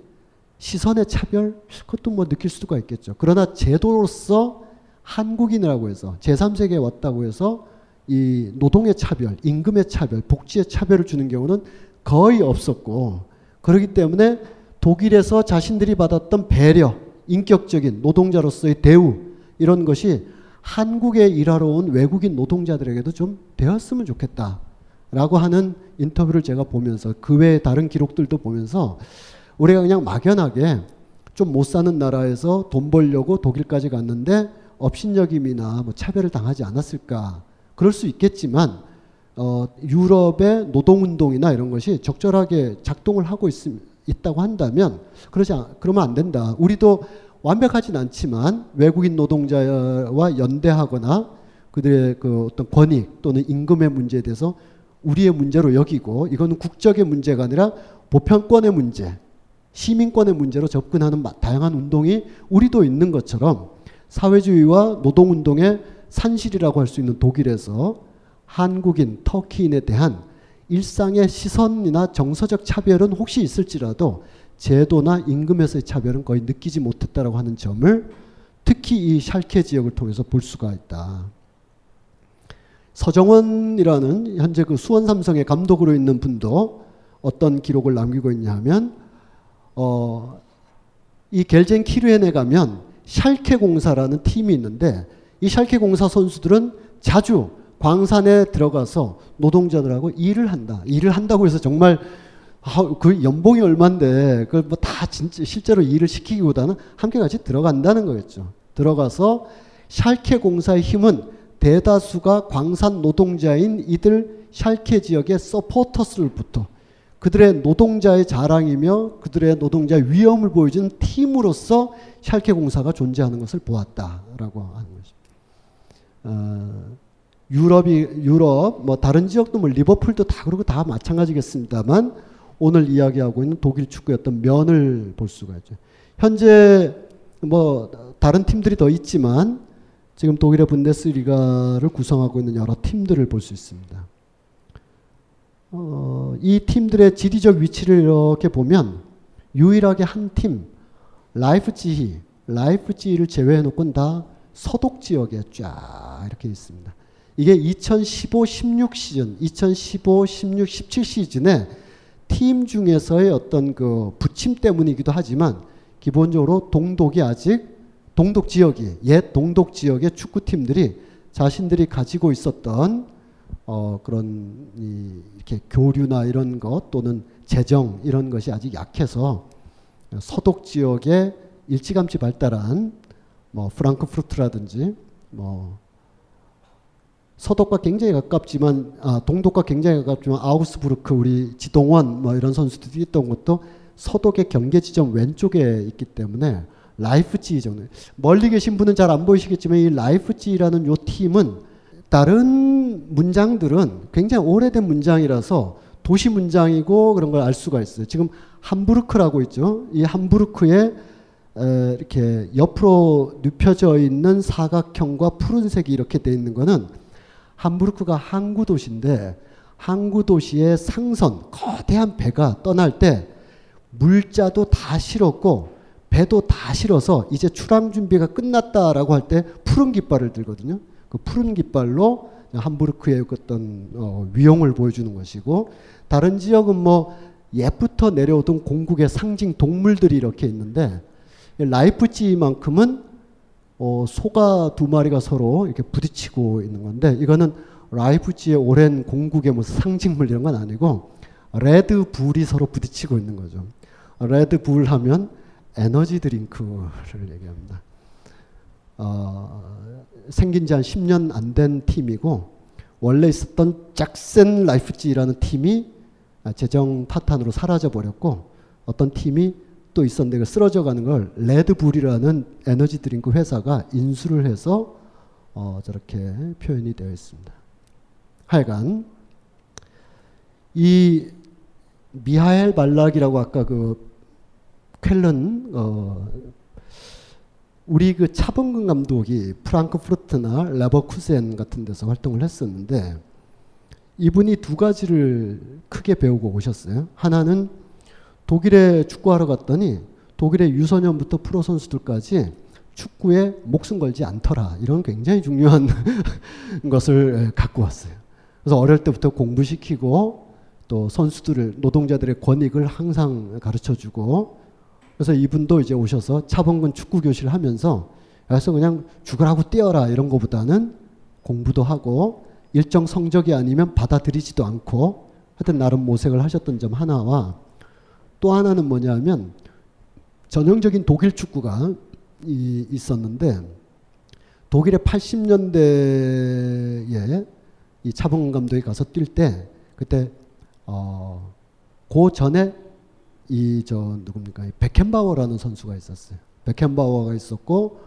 Speaker 4: 시선의 차별 그것도 뭐 느낄 수가 있겠죠. 그러나 제도로서 한국인이라고 해서 제3세계에 왔다고 해서 이 노동의 차별, 임금의 차별, 복지의 차별을 주는 경우는 거의 없었고 그렇기 때문에 독일에서 자신들이 받았던 배려, 인격적인 노동자로서의 대우 이런 것이 한국에 일하러 온 외국인 노동자들에게도 좀 되었으면 좋겠다. 라고 하는 인터뷰를 제가 보면서 그 외에 다른 기록들도 보면서 우리가 그냥 막연하게 좀 못 사는 나라에서 돈 벌려고 독일까지 갔는데 업신여김이나 뭐 차별을 당하지 않았을까. 그럴 수 있겠지만 어, 유럽의 노동운동이나 이런 것이 적절하게 작동을 하고 있, 있다고 한다면 그러지 않, 그러면 안 된다. 우리도 완벽하진 않지만 외국인 노동자와 연대하거나 그들의 그 어떤 권익 또는 임금의 문제에 대해서 우리의 문제로 여기고 이거는 국적의 문제가 아니라 보편권의 문제 시민권의 문제로 접근하는 마- 다양한 운동이 우리도 있는 것처럼 사회주의와 노동운동의 산실이라고 할 수 있는 독일에서 한국인, 터키인에 대한 일상의 시선이나 정서적 차별은 혹시 있을지라도 제도나 임금에서의 차별은 거의 느끼지 못했다라고 하는 점을 특히 이 샬케 지역을 통해서 볼 수가 있다. 서정원이라는 현재 그 수원 삼성의 감독으로 있는 분도 어떤 기록을 남기고 있냐 하면 어, 이 겔젠 키르엔에 가면 샬케 공사라는 팀이 있는데 이 샬케 공사 선수들은 자주 광산에 들어가서 노동자들하고 일을 한다. 일을 한다고 해서 정말 아, 그 연봉이 얼만데 그걸 뭐 다 진짜 실제로 일을 시키기보다는 함께 같이 들어간다는 거겠죠. 들어가서 샬케 공사의 힘은 대다수가 광산 노동자인 이들 샬케 지역의 서포터스로부터 그들의 노동자의 자랑이며 그들의 노동자의 위험을 보여주는 팀으로서 샬케 공사가 존재하는 것을 보았다라고 하는 것입니다. 어, 유럽이 유럽 뭐 다른 지역도 뭐 리버풀도 다 그러고 다 마찬가지겠습니다만 오늘 이야기하고 있는 독일 축구의 어떤 면을 볼 수가 있죠. 현재 뭐 다른 팀들이 더 있지만 지금 독일의 분데스리가를 구성하고 있는 여러 팀들을 볼 수 있습니다. 어, 이 팀들의 지리적 위치를 이렇게 보면 유일하게 한 팀 라이프치히 라이프치히를 제외해 놓고는 다 서독 지역에 쫙 이렇게 있습니다. 이게 2015-16 시즌, 2015-16-17 시즌에 팀 중에서의 어떤 그 부침 때문이기도 하지만 기본적으로 동독이 아직 동독 지역이 옛 동독 지역의 축구팀들이 자신들이 가지고 있었던 어 그런 이 이렇게 교류나 이런 것 또는 재정 이런 것이 아직 약해서 서독 지역에 일찌감치 발달한 뭐 프랑크푸르트라든지 뭐 서독과 굉장히 가깝지만 아, 동독과 굉장히 가깝지만 아우스부르크 우리 지동원 뭐 이런 선수들이 있던 것도 서독의 경계 지점 왼쪽에 있기 때문에 라이프찌히 정도 멀리 계신 분은 잘 안 보이시겠지만 이 라이프찌히라는 요 팀은 다른 문장들은 굉장히 오래된 문장이라서 도시 문장이고 그런 걸 알 수가 있어요. 지금 함부르크라고 있죠. 이 함부르크에 에, 이렇게 옆으로 눕혀져 있는 사각형과 푸른색이 이렇게 돼 있는 거는 함부르크가 항구 도시인데 항구 도시의 상선 거대한 배가 떠날 때 물자도 다 실었고 배도 다 실어서 이제 출항 준비가 끝났다라고 할 때 푸른 깃발을 들거든요. 그 푸른 깃발로 함부르크의 어떤 어, 위용을 보여주는 것이고 다른 지역은 뭐 옛부터 내려오던 공국의 상징 동물들이 이렇게 있는데 라이프찌만큼은 어, 소가 두 마리가 서로 이렇게 부딪히고 있는 건데 이거는 라이프찌의 오랜 공국의 무슨 상징물 이런 건 아니고 레드불이 서로 부딪히고 있는 거죠. 레드불 하면 에너지 드링크를 얘기합니다. 어, 생긴 지 한 10년 안 된 팀이고 원래 있었던 작센 라이프치히라는 팀이 재정 파탄으로 사라져 버렸고 어떤 팀이 또 있었는데 그 쓰러져 가는 걸 레드불이라는 에너지 드링크 회사가 인수를 해서 어, 저렇게 표현이 되어 있습니다. 하여간 이 미하엘 발락이라고 아까 그 쾰른 어, 우리 그 차범근 감독이 프랑크푸르트나 레버쿠젠 같은 데서 활동을 했었는데 이분이 두 가지를 크게 배우고 오셨어요. 하나는 독일에 축구하러 갔더니 독일의 유소년부터 프로 선수들까지 축구에 목숨 걸지 않더라. 이런 굉장히 중요한 것을 갖고 왔어요. 그래서 어릴 때부터 공부시키고 또 선수들을 노동자들의 권익을 항상 가르쳐 주고 그래서 이분도 이제 오셔서 차범근 축구 교실을 하면서 그래서 그냥 죽으라고 뛰어라 이런 거보다는 공부도 하고 일정 성적이 아니면 받아들이지도 않고 하여튼 나름 모색을 하셨던 점 하나와 또 하나는 뭐냐면 전형적인 독일 축구가 이, 있었는데 독일의 80년대에 이 차범근 감독이 가서 뛸 때 그때 어, 그 전에 이 저 누굽니까 베켄바워라는 선수가 있었어요. 베켄바워가 있었고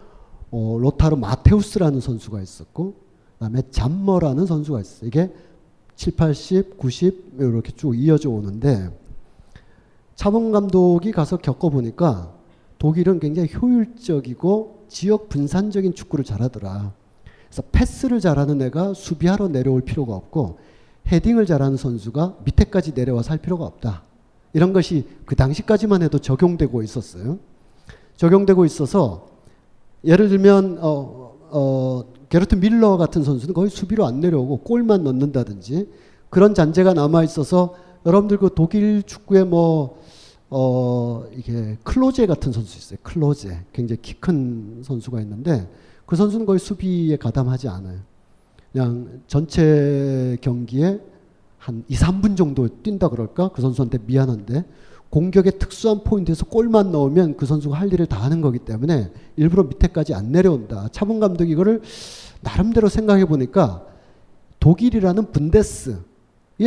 Speaker 4: 어, 로타르 마테우스라는 선수가 있었고 그다음에 잠머라는 선수가 있어요. 이게 7, 80, 90 이렇게 쭉 이어져 오는데 차범 감독이 가서 겪어보니까 독일은 굉장히 효율적이고 지역 분산적인 축구를 잘하더라. 그래서 패스를 잘하는 애가 수비하러 내려올 필요가 없고 헤딩을 잘하는 선수가 밑에까지 내려와서 할 필요가 없다. 이런 것이 그 당시까지만 해도 적용되고 있었어요. 적용되고 있어서 예를 들면 어, 어, 게르트 밀러 같은 선수는 거의 수비로 안 내려오고 골만 넣는다든지 그런 잔재가 남아 있어서 여러분들 그 독일 축구에 뭐 어, 이게 클로제 같은 선수 있어요. 클로제. 굉장히 키 큰 선수가 있는데 그 선수는 거의 수비에 가담하지 않아요. 그냥 전체 경기에 한 2, 3분 정도 뛴다 그럴까? 그 선수한테 미안한데 공격의 특수한 포인트에서 골만 넣으면 그 선수가 할 일을 다 하는 거기 때문에 일부러 밑에까지 안 내려온다. 차범 감독이 이거를 나름대로 생각해 보니까 독일이라는 분데스의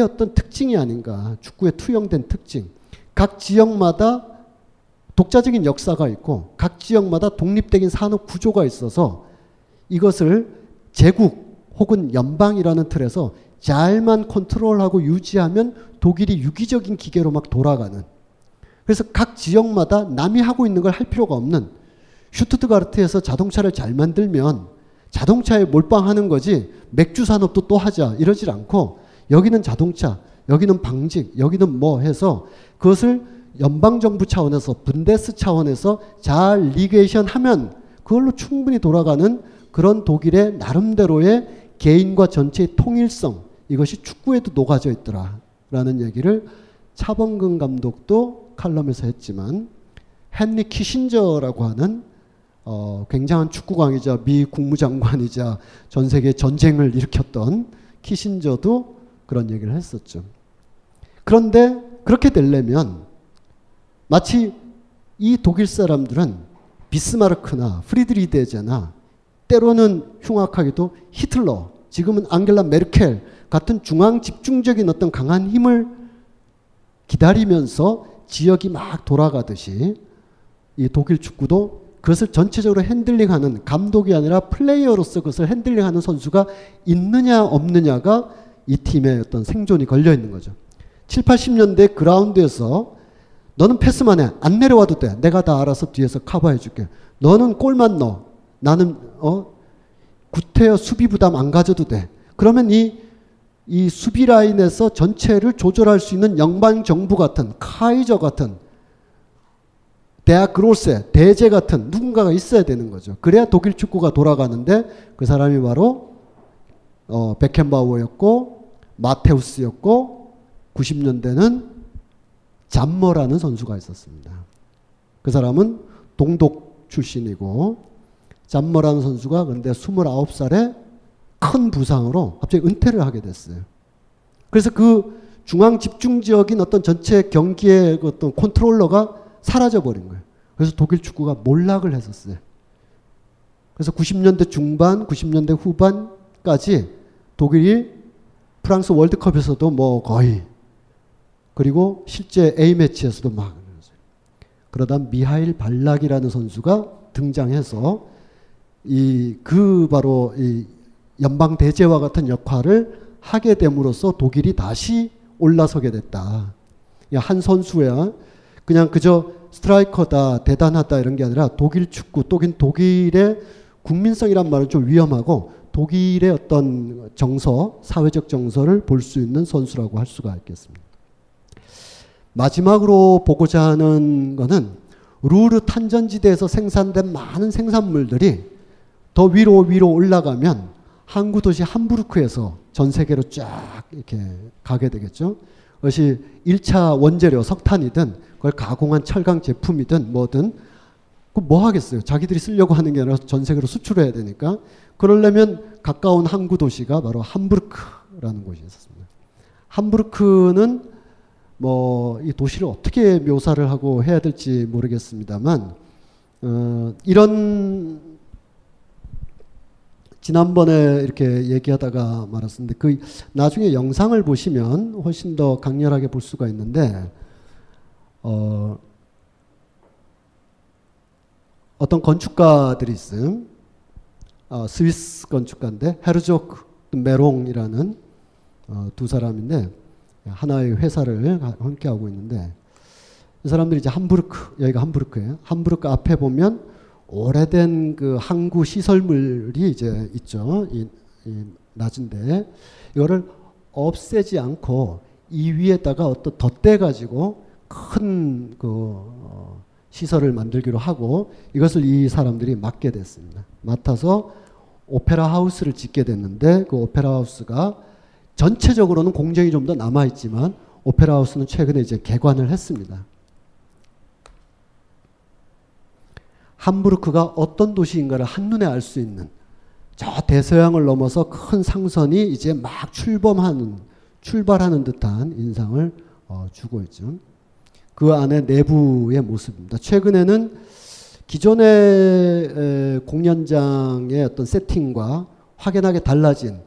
Speaker 4: 어떤 특징이 아닌가. 축구의 투영된 특징. 각 지역마다 독자적인 역사가 있고 각 지역마다 독립적인 산업 구조가 있어서 이것을 제국 혹은 연방이라는 틀에서 잘만 컨트롤하고 유지하면 독일이 유기적인 기계로 막 돌아가는. 그래서 각 지역마다 남이 하고 있는 걸 할 필요가 없는. 슈투트가르트에서 자동차를 잘 만들면 자동차에 몰빵하는 거지 맥주 산업도 또 하자 이러질 않고 여기는 자동차, 여기는 방직, 여기는 뭐 해서 그것을 연방정부 차원에서 Bundes 차원에서 잘 delegation 하면 그걸로 충분히 돌아가는 그런 독일의 나름대로의 개인과 전체의 통일성 이것이 축구에도 녹아져 있더라라는 얘기를 차범근 감독도 칼럼에서 했지만 헨리 키신저라고 하는 어, 굉장한 축구광이자 미 국무장관이자 전 세계 전쟁을 일으켰던 키신저도 그런 얘기를 했었죠. 그런데 그렇게 되려면 마치 이 독일 사람들은 비스마르크나 프리드리히 대제나 때로는 흉악하게도 히틀러, 지금은 앙겔라 메르켈 같은 중앙 집중적인 어떤 강한 힘을 기다리면서 지역이 막 돌아가듯이 이 독일 축구도 그것을 전체적으로 핸들링하는 감독이 아니라 플레이어로서 그것을 핸들링하는 선수가 있느냐 없느냐가 이 팀의 어떤 생존이 걸려 있는 거죠. 7, 80년대 그라운드에서 너는 패스만 해. 안 내려와도 돼. 내가 다 알아서 뒤에서 커버해 줄게. 너는 골만 넣어. 나는 어 구태여 수비 부담 안 가져도 돼. 그러면 이, 이 수비 라인에서 전체를 조절할 수 있는 영방 정부 같은 카이저 같은 대학 그로세 대제 같은 누군가가 있어야 되는 거죠. 그래야 독일 축구가 돌아가는데 그 사람이 바로 어, 베켄바우였고 마테우스였고 90년대는 잠머라는 선수가 있었습니다. 그 사람은 동독 출신이고 잠머라는 선수가 근데 29살에 큰 부상으로 갑자기 은퇴를 하게 됐어요. 그래서 그 중앙 집중 지역인 어떤 전체 경기의 그 어떤 컨트롤러가 사라져 버린 거예요. 그래서 독일 축구가 몰락을 했었어요. 그래서 90년대 중반, 90년대 후반까지 독일이 프랑스 월드컵에서도 뭐 거의 그리고 실제 A매치에서도 막 그러다 미하일 발락이라는 선수가 등장해서 이 그 바로 이 연방 대제와 같은 역할을 하게 됨으로써 독일이 다시 올라서게 됐다. 한 선수야 그냥 그저 스트라이커다 대단하다 이런 게 아니라 독일 축구 독일 독일의 국민성이란 말은 좀 위험하고 독일의 어떤 정서 사회적 정서를 볼 수 있는 선수라고 할 수가 있겠습니다. 마지막으로 보고자 하는 것은 루르 탄전지대에서 생산된 많은 생산물들이 더 위로 위로 올라가면 항구 도시 함부르크에서 전 세계로 쫙 이렇게 가게 되겠죠. 그것이 1차 원재료 석탄이든 그걸 가공한 철강 제품이든 뭐든 그뭐 하겠어요. 자기들이 쓰려고 하는 게 아니라 전 세계로 수출해야 되니까. 그러려면 가까운 항구 도시가 바로 함부르크라는 곳이 있었습니다. 함부르크는 뭐 이 도시를 어떻게 묘사를 하고 해야 될지 모르겠습니다만 어, 이런 지난번에 이렇게 얘기하다가 말았었는데 그 나중에 영상을 보시면 훨씬 더 강렬하게 볼 수가 있는데 어, 어떤 건축가들이 있음 어, 스위스 건축가인데 헤르조크 메롱이라는 어, 두 사람인데 하나의 회사를 함께 하고 있는데 이 사람들이 이제 함부르크 여기가 함부르크예요. 함부르크 앞에 보면 오래된 그 항구 시설물이 이제 있죠. 이, 이 낮은데 이거를 없애지 않고 이 위에다가 어떤 덧대 가지고 큰그 어, 시설을 만들기로 하고 이것을 이 사람들이 맡게 됐습니다. 맡아서 오페라 하우스를 짓게 됐는데 그 오페라 하우스가 전체적으로는 공정이 좀 더 남아 있지만 오페라 하우스는 최근에 이제 개관을 했습니다. 함부르크가 어떤 도시인가를 한눈에 알 수 있는 저 대서양을 넘어서 큰 상선이 이제 막 출범하는 출발하는 듯한 인상을 어, 주고 있죠. 그 안에 내부의 모습입니다. 최근에는 기존의 공연장의 어떤 세팅과 확연하게 달라진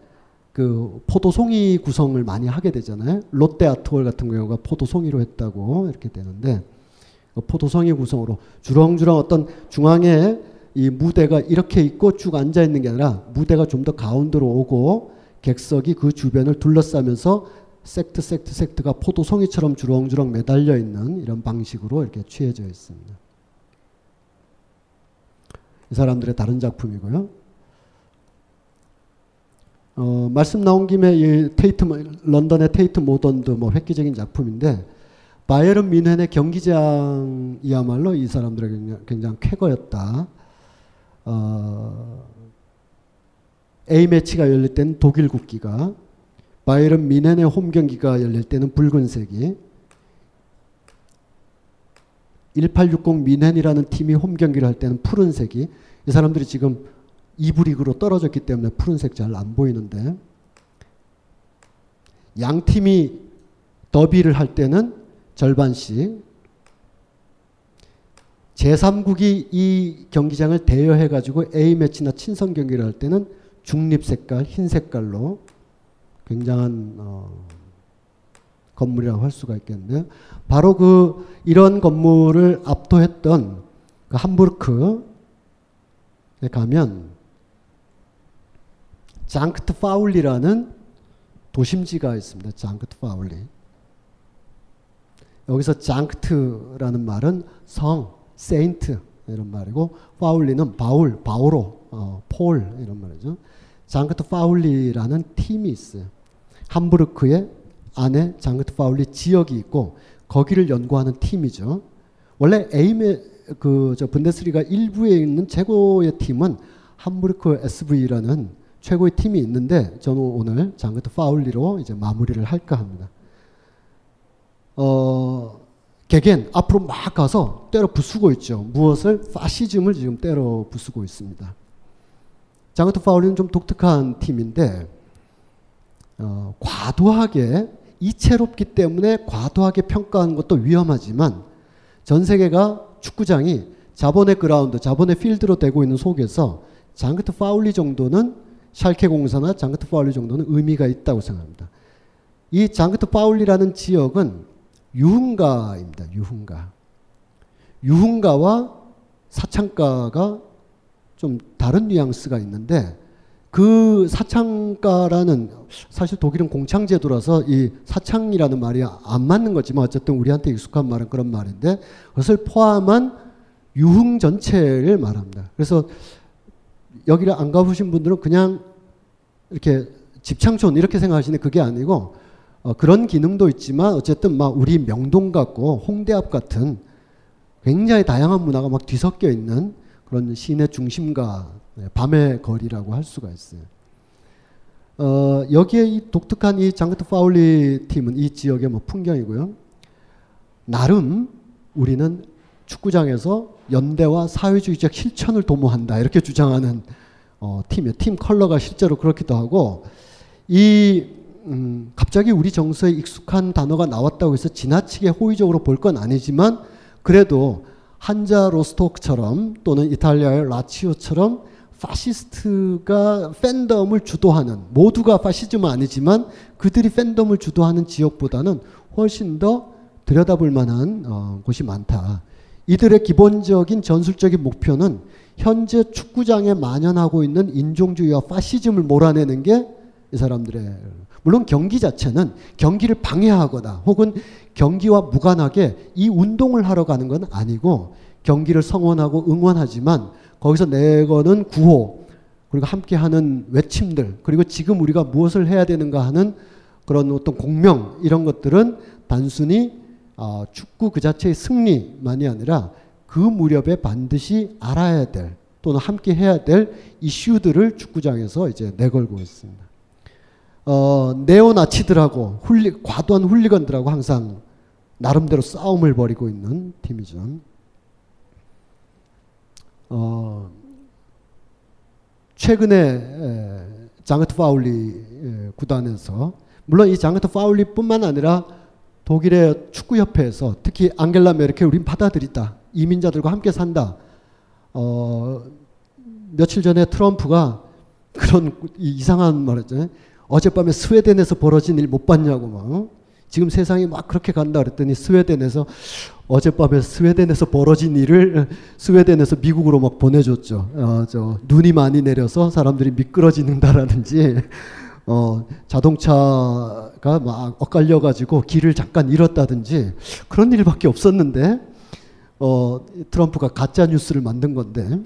Speaker 4: 그 포도송이 구성을 많이 하게 되잖아요. 롯데 아트홀 같은 경우가 포도송이로 했다고 이렇게 되는데 그 포도송이 구성으로 주렁주렁 어떤 중앙에 이 무대가 이렇게 있고 쭉 앉아 있는 게 아니라 무대가 좀 더 가운데로 오고 객석이 그 주변을 둘러싸면서 섹트 섹트 섹트가 포도송이처럼 주렁주렁 매달려 있는 이런 방식으로 이렇게 취해져 있습니다. 이 사람들의 다른 작품이고요. 어, 말씀 나온 김에 이 테이트 런던의 테이트 모던도 뭐 획기적인 작품인데 바이에른 민헨의 경기장이야말로 이 사람들의 굉장히, 굉장히 쾌거였다. 어, A 매치가 열릴 때는 독일 국기가 바이에른 미넨의 홈 경기가 열릴 때는 붉은색이 1860 미넨이라는 팀이 홈 경기를 할 때는 푸른색이 이 사람들이 지금 2부 리그로 떨어졌기 때문에 푸른색 잘 안 보이는데 양 팀이 더비를 할 때는 절반씩 제3국이 이 경기장을 대여해 가지고 A 매치나 친선 경기를 할 때는 중립 색깔 흰 색깔로 굉장한 어, 건물이라고 할 수가 있겠는데요. 바로 그 이런 건물을 압도했던 그 함부르크에 가면 장크트 파울리라는 도심지가 있습니다. 장크트 파울리. 여기서 Sankt라는 말은 성, Saint 이런 말이고 파울리는 바울, 바오로, 어, 폴 이런 말이죠. 장크트 파울리라는 팀이 있어요. 함부르크의 안에 장크트 파울리 지역이 있고 거기를 연구하는 팀이죠. 원래 에임의 그저 분데스리가 일부에 있는 최고의 팀은 함부르크 SV라는 최고의 팀이 있는데 저는 오늘 장크트 파울리로 이제 마무리를 할까 합니다. 어, 개겐 앞으로 막 가서 때려 부수고 있죠. 무엇을 파시즘을 지금 때려 부수고 있습니다. 장크트 파울리는 좀 독특한 팀인데 어, 과도하게 이채롭기 때문에 과도하게 평가하는 것도 위험하지만 전 세계가 축구장이 자본의 그라운드, 자본의 필드로 되고 있는 속에서 장크트 파울리 정도는 샬케 공사나 장크트 파울리 정도는 의미가 있다고 생각합니다. 이 장크트 파울리라는 지역은 유흥가입니다. 유흥가. 유흥가와 사창가가 좀 다른 뉘앙스가 있는데 그 사창가라는 사실 독일은 공창 제도라서 이 사창이라는 말이 안 맞는 거지만 어쨌든 우리한테 익숙한 말은 그런 말인데 그것을 포함한 유흥 전체를 말합니다. 그래서 여기를 안 가보신 분들은 그냥 이렇게 집창촌 이렇게 생각하시는데 그게 아니고 어 그런 기능도 있지만 어쨌든 막 우리 명동 같고 홍대 앞 같은 굉장히 다양한 문화가 막 뒤섞여 있는 그런 시내 중심가 네, 밤의 거리라고 할 수가 있어요. 어, 여기에 이 독특한 이 장크트 파울리 팀은 이 지역의 뭐 풍경이고요. 나름 우리는 축구장에서 연대와 사회주의적 실천을 도모한다 이렇게 주장하는 어, 팀이에요. 팀 컬러가 실제로 그렇기도 하고 이 음, 갑자기 우리 정서에 익숙한 단어가 나왔다고 해서 지나치게 호의적으로 볼 건 아니지만 그래도 한자 로스토크처럼 또는 이탈리아의 라치오처럼 파시스트가 팬덤을 주도하는 모두가 파시즘은 아니지만 그들이 팬덤을 주도하는 지역보다는 훨씬 더 들여다볼 만한 어, 곳이 많다. 이들의 기본적인 전술적인 목표는 현재 축구장에 만연하고 있는 인종주의와 파시즘을 몰아내는 게 이 사람들의 물론 경기 자체는 경기를 방해하거나 혹은 경기와 무관하게 이 운동을 하러 가는 건 아니고 경기를 성원하고 응원하지만 거기서 내거는 구호 그리고 함께하는 외침들 그리고 지금 우리가 무엇을 해야 되는가 하는 그런 어떤 공명 이런 것들은 단순히 어, 축구 그 자체의 승리만이 아니라 그 무렵에 반드시 알아야 될 또는 함께 해야 될 이슈들을 축구장에서 이제 내걸고 있습니다. 어, 네오나치들하고 훌리, 과도한 훌리건들하고 항상 나름대로 싸움을 벌이고 있는 팀이죠. 어, 최근에 에, 장트 파울리 에, 구단에서 물론 이 장트 파울리뿐만 아니라 독일의 축구협회에서 특히 앙겔라 메르켈 우린 받아들이다 이민자들과 함께 산다. 어, 며칠 전에 트럼프가 그런 이상한 말했잖아요. 어젯밤에 스웨덴에서 벌어진 일 못 봤냐고 막. 지금 세상이 막 그렇게 간다 그랬더니 스웨덴에서 어젯밤에 스웨덴에서 벌어진 일을 스웨덴에서 미국으로 막 보내줬죠. 어, 저 눈이 많이 내려서 사람들이 미끄러지는다라든지 어, 자동차가 막 엇갈려가지고 길을 잠깐 잃었다든지 그런 일밖에 없었는데 어, 트럼프가 가짜 뉴스를 만든 건데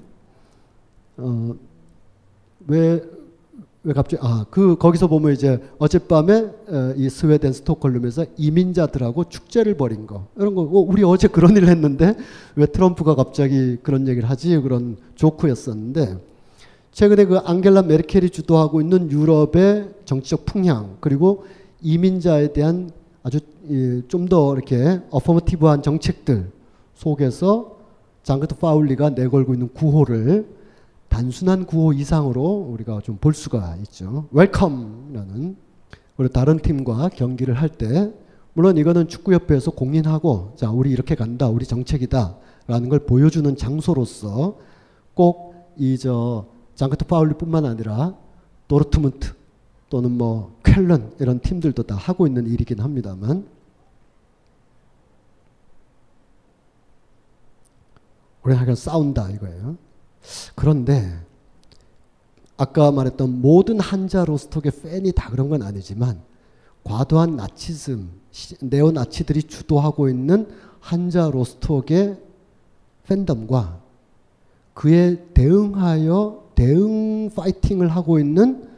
Speaker 4: 어, 왜, 왜 갑자기 아 그 거기서 보면 이제 어젯밤에 어, 이 스웨덴 스톡홀름에서 이민자들하고 축제를 벌인 거. 이런 거. 어, 우리 어제 그런 일을 했는데 왜 트럼프가 갑자기 그런 얘기를 하지? 그런 조크였었는데 최근에 그 앙겔라 메르켈이 주도하고 있는 유럽의 정치적 풍향 그리고 이민자에 대한 아주 좀 더 이렇게 어퍼머티브한 정책들 속에서 장그트 파울리가 내걸고 있는 구호를 단순한 구호 이상으로 우리가 좀 볼 수가 있죠. 웰컴라는 우리 다른 팀과 경기를 할 때 물론 이거는 축구협회에서 공인하고 자 우리 이렇게 간다 우리 정책이다라는 걸 보여주는 장소로서 꼭 이 저 장크트 파울리뿐만 아니라 도르트문트 또는 뭐 쾰른 이런 팀들도 다 하고 있는 일이긴 합니다만 우리는 하여간 싸운다 이거예요. 그런데 아까 말했던 모든 한자 로스톡의 팬이 다 그런 건 아니지만 과도한 나치즘, 네오 나치들이 주도하고 있는 한자 로스톡의 팬덤과 그에 대응하여 대응 파이팅을 하고 있는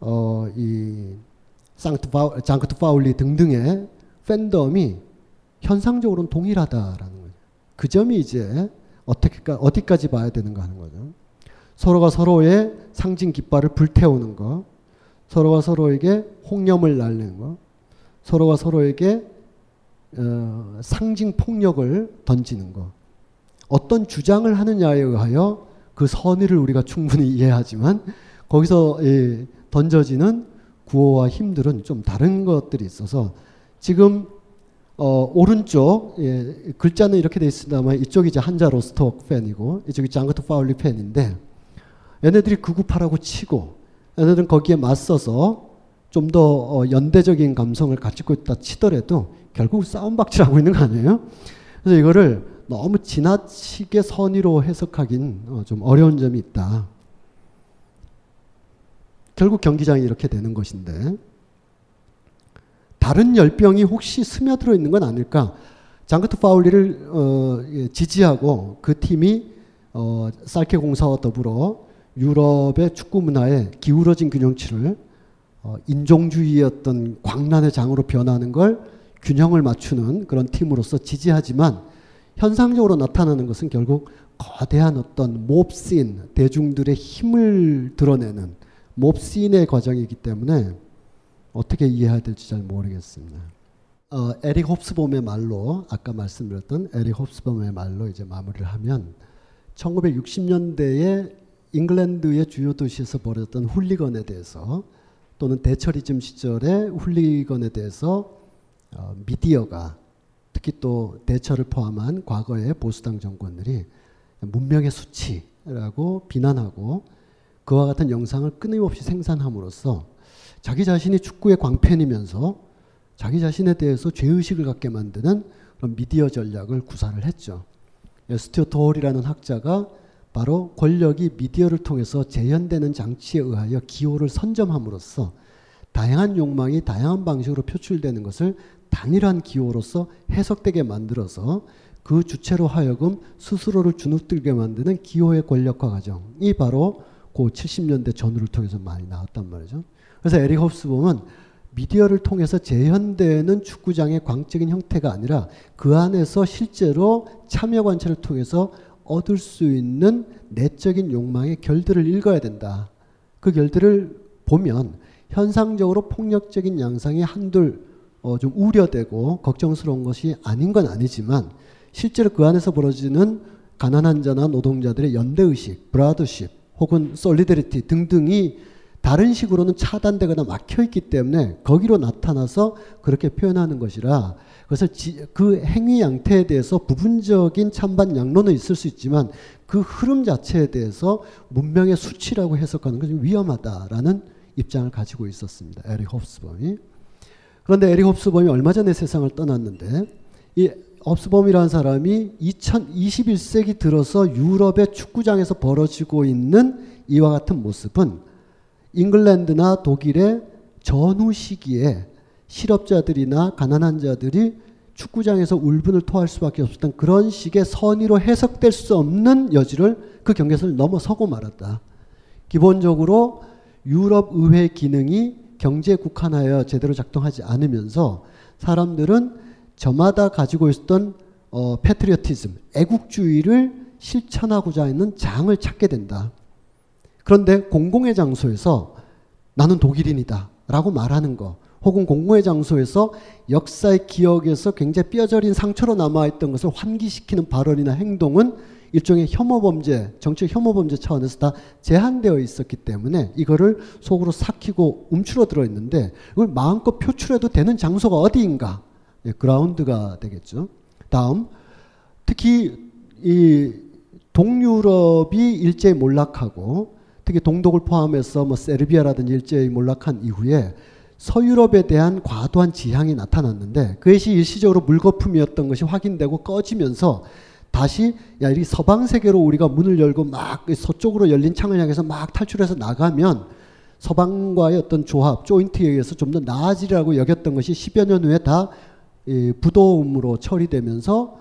Speaker 4: 어, 이 장크트 파울리 등등의 팬덤이 현상적으로는 동일하다라는 거죠. 그 점이 이제 어떻게 어디까지 봐야 되는가 하는 거죠. 서로가 서로의 상징 깃발을 불태우는 거, 서로가 서로에게 홍염을 날리는 거, 서로가 서로에게 어, 상징 폭력을 던지는 거. 어떤 주장을 하느냐에 의하여 그 선의를 우리가 충분히 이해하지만 거기서 예, 던져지는 구호와 힘들은 좀 다른 것들이 있어서 지금 어, 오른쪽 예, 글자는 이렇게 돼 있습니다만 이쪽이 이제 한자 로스톡 팬이고 이쪽이 장그트 파울리 팬인데 얘네들이 극우파라고 치고 얘네들은 거기에 맞서서 좀 더 어, 연대적인 감성을 가지고 있다 치더라도 결국 싸움박질하고 있는 거 아니에요? 그래서 이거를 너무 지나치게 선의로 해석하긴 어, 좀 어려운 점이 있다. 결국 경기장이 이렇게 되는 것인데 다른 열병이 혹시 스며들어 있는 건 아닐까? 장크트 파울리를 어, 예, 지지하고 그 팀이 어, 살케 공사와 더불어 유럽의 축구 문화에 기울어진 균형치를 어, 인종주의였던 광란의 장으로 변하는 걸 균형을 맞추는 그런 팀으로서 지지하지만 현상적으로 나타나는 것은 결국 거대한 어떤 몹씬 대중들의 힘을 드러내는 몹씬의 과정이기 때문에 어떻게 이해해야 될지 잘 모르겠습니다. 어, 에릭 홉스범의 말로 아까 말씀드렸던 에릭 홉스범의 말로 이제 마무리를 하면 1960년대에 잉글랜드의 주요 도시에서 벌어졌던 훌리건에 대해서 또는 대처리즘 시절의 훌리건에 대해서 어, 미디어가 특히 또 대처를 포함한 과거의 보수당 정권들이 문명의 수치라고 비난하고 그와 같은 영상을 끊임없이 생산함으로써 자기 자신이 축구의 광팬이면서 자기 자신에 대해서 죄의식을 갖게 만드는 그런 미디어 전략을 구사를 했죠. 스튜어트 홀이라는 학자가 바로 권력이 미디어를 통해서 재현되는 장치에 의하여 기호를 선점함으로써 다양한 욕망이 다양한 방식으로 표출되는 것을 단일한 기호로서 해석되게 만들어서 그 주체로 하여금 스스로를 주눅들게 만드는 기호의 권력화 과정이 바로 그 70년대 전후를 통해서 많이 나왔단 말이죠. 그래서 에릭 홉스봄은 미디어를 통해서 재현되는 축구장의 광적인 형태가 아니라 그 안에서 실제로 참여 관찰을 통해서 얻을 수 있는 내적인 욕망의 결들을 읽어야 된다. 그 결들을 보면 현상적으로 폭력적인 양상이 한둘 어, 좀 우려되고 걱정스러운 것이 아닌 건 아니지만 실제로 그 안에서 벌어지는 가난한 자나 노동자들의 연대의식, 브라더십 혹은 solidarity 등등이 다른 식으로는 차단되거나 막혀 있기 때문에 거기로 나타나서 그렇게 표현하는 것이라 그래서 지, 그 행위 양태에 대해서 부분적인 찬반 양론은 있을 수 있지만 그 흐름 자체에 대해서 문명의 수치라고 해석하는 것은 위험하다라는 입장을 가지고 있었습니다. 에릭 홉스봄이. 그런데 에릭 홉스봄이 얼마 전에 세상을 떠났는데 이 홉스봄이라는 사람이 2021세기 들어서 유럽의 축구장에서 벌어지고 있는 이와 같은 모습은 잉글랜드나 독일의 전후 시기에 실업자들이나 가난한 자들이 축구장에서 울분을 토할 수밖에 없었던 그런 식의 선의로 해석될 수 없는 여지를 그 경계선을 넘어서고 말았다. 기본적으로 유럽 의회 기능이 경제 국한하여 제대로 작동하지 않으면서 사람들은 저마다 가지고 있었던 어, 패트리어티즘, 애국주의를 실천하고자 하는 장을 찾게 된다. 그런데 공공의 장소에서 나는 독일인이다 라고 말하는 거 혹은 공공의 장소에서 역사의 기억에서 굉장히 뼈저린 상처로 남아있던 것을 환기시키는 발언이나 행동은 일종의 혐오 범죄, 정치적 혐오 범죄 차원에서 다 제한되어 있었기 때문에 이거를 속으로 삭히고 움츠러 들어 있는데 이걸 마음껏 표출해도 되는 장소가 어디인가? 예, 그라운드가 되겠죠. 다음 특히 이 동유럽이 일제히 몰락하고 특히 동독을 포함해서 뭐 세르비아라든지 일제히 몰락한 이후에 서유럽에 대한 과도한 지향이 나타났는데 그것이 일시적으로 물거품이었던 것이 확인되고 꺼지면서 다시 야 이 서방 세계로 우리가 문을 열고 막 서쪽으로 열린 창을 향해서 막 탈출해서 나가면 서방과의 어떤 조합, 조인트에 의해서 좀 더 나아지라고 여겼던 것이 10여 년 후에 다 부도움으로 처리되면서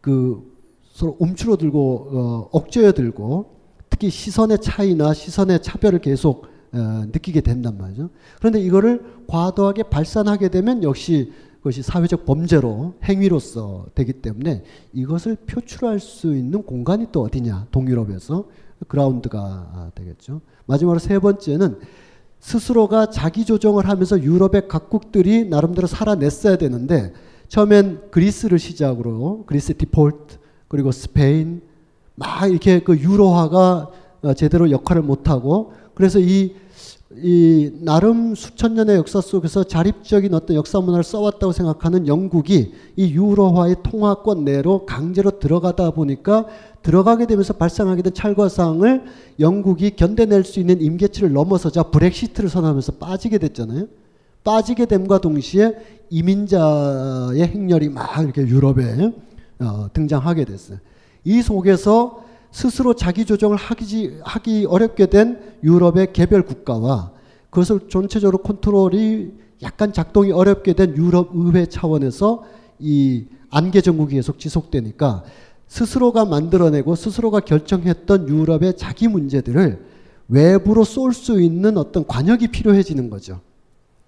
Speaker 4: 그 서로 움츠러들고 어, 억제어들고 특히 시선의 차이나 시선의 차별을 계속 어, 느끼게 된단 말이죠. 그런데 이거를 과도하게 발산하게 되면 역시 그것이 사회적 범죄로 행위로서 되기 때문에 이것을 표출할 수 있는 공간이 또 어디냐 동유럽에서 그라운드가 되겠죠. 마지막으로 세 번째는 스스로가 자기 조정을 하면서 유럽의 각국들이 나름대로 살아냈어야 되는데 처음엔 그리스를 시작으로 그리스 디폴트 그리고 스페인 막 이렇게 그 유로화가 어, 제대로 역할을 못하고 그래서 이, 이 나름 수천 년의 역사 속에서 자립적인 어떤 역사 문화를 써왔다고 생각하는 영국이 이 유로화의 통화권 내로 강제로 들어가다 보니까 들어가게 되면서 발생하게 된 찰과상을 영국이 견뎌낼 수 있는 임계치를 넘어서자 브렉시트를 선언하면서 빠지게 됐잖아요. 빠지게 됨과 동시에 이민자의 행렬이 막 이렇게 유럽에 어, 등장하게 됐어요. 이 속에서 스스로 자기 조정을 하기, 하기 어렵게 된 유럽의 개별 국가와 그것을 전체적으로 컨트롤이 약간 작동이 어렵게 된 유럽 의회 차원에서 이 안개 정국이 계속 지속되니까 스스로가 만들어내고 스스로가 결정했던 유럽의 자기 문제들을 외부로 쏠 수 있는 어떤 관역이 필요해지는 거죠.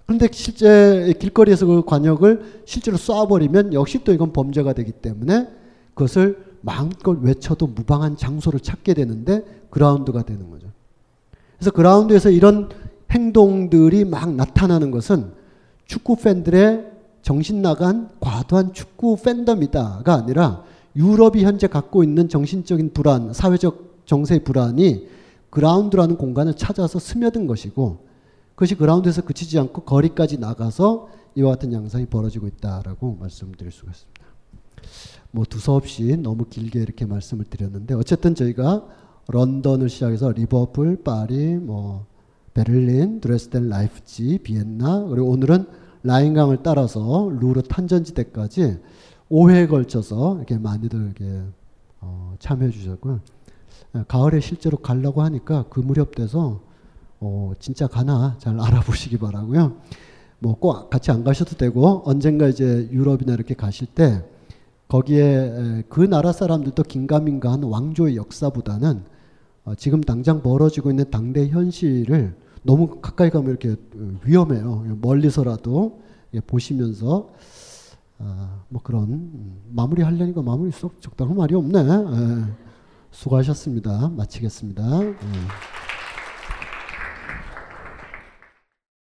Speaker 4: 그런데 실제 길거리에서 그 관역을 실제로 쏴버리면 역시 또 이건 범죄가 되기 때문에 그것을 마음껏 외쳐도 무방한 장소를 찾게 되는데 그라운드가 되는 거죠. 그래서 그라운드에서 이런 행동들이 막 나타나는 것은 축구 팬들의 정신 나간 과도한 축구 팬덤이다가 아니라 유럽이 현재 갖고 있는 정신적인 불안, 사회적 정세의 불안이 그라운드라는 공간을 찾아서 스며든 것이고 그것이 그라운드에서 그치지 않고 거리까지 나가서 이와 같은 양상이 벌어지고 있다라고 말씀드릴 수가 있습니다. 뭐 두서없이 너무 길게 이렇게 말씀을 드렸는데 어쨌든 저희가 런던을 시작해서 리버풀, 파리, 뭐 베를린, 드레스덴, 라이프치히, 비엔나 그리고 오늘은 라인강을 따라서 루르 탄전지대까지 5회에 걸쳐서 이렇게 많이들 이렇게 어, 참여해 주셨고요. 예, 가을에 실제로 가려고 하니까 그 무렵 돼서 어, 진짜 가나 잘 알아보시기 바라고요. 뭐 꼭 같이 안 가셔도 되고 언젠가 이제 유럽이나 이렇게 가실 때 거기에 그 나라 사람들도 긴가민가 한 왕조의 역사보다는 어, 지금 당장 벌어지고 있는 당대 현실을 너무 가까이 가면 이렇게 어, 위험해요. 멀리서라도 보시면서 아, 뭐 그런 음, 마무리 하려니까 마무리 쏙 적당한 말이 없네. 예. 수고하셨습니다. 마치겠습니다.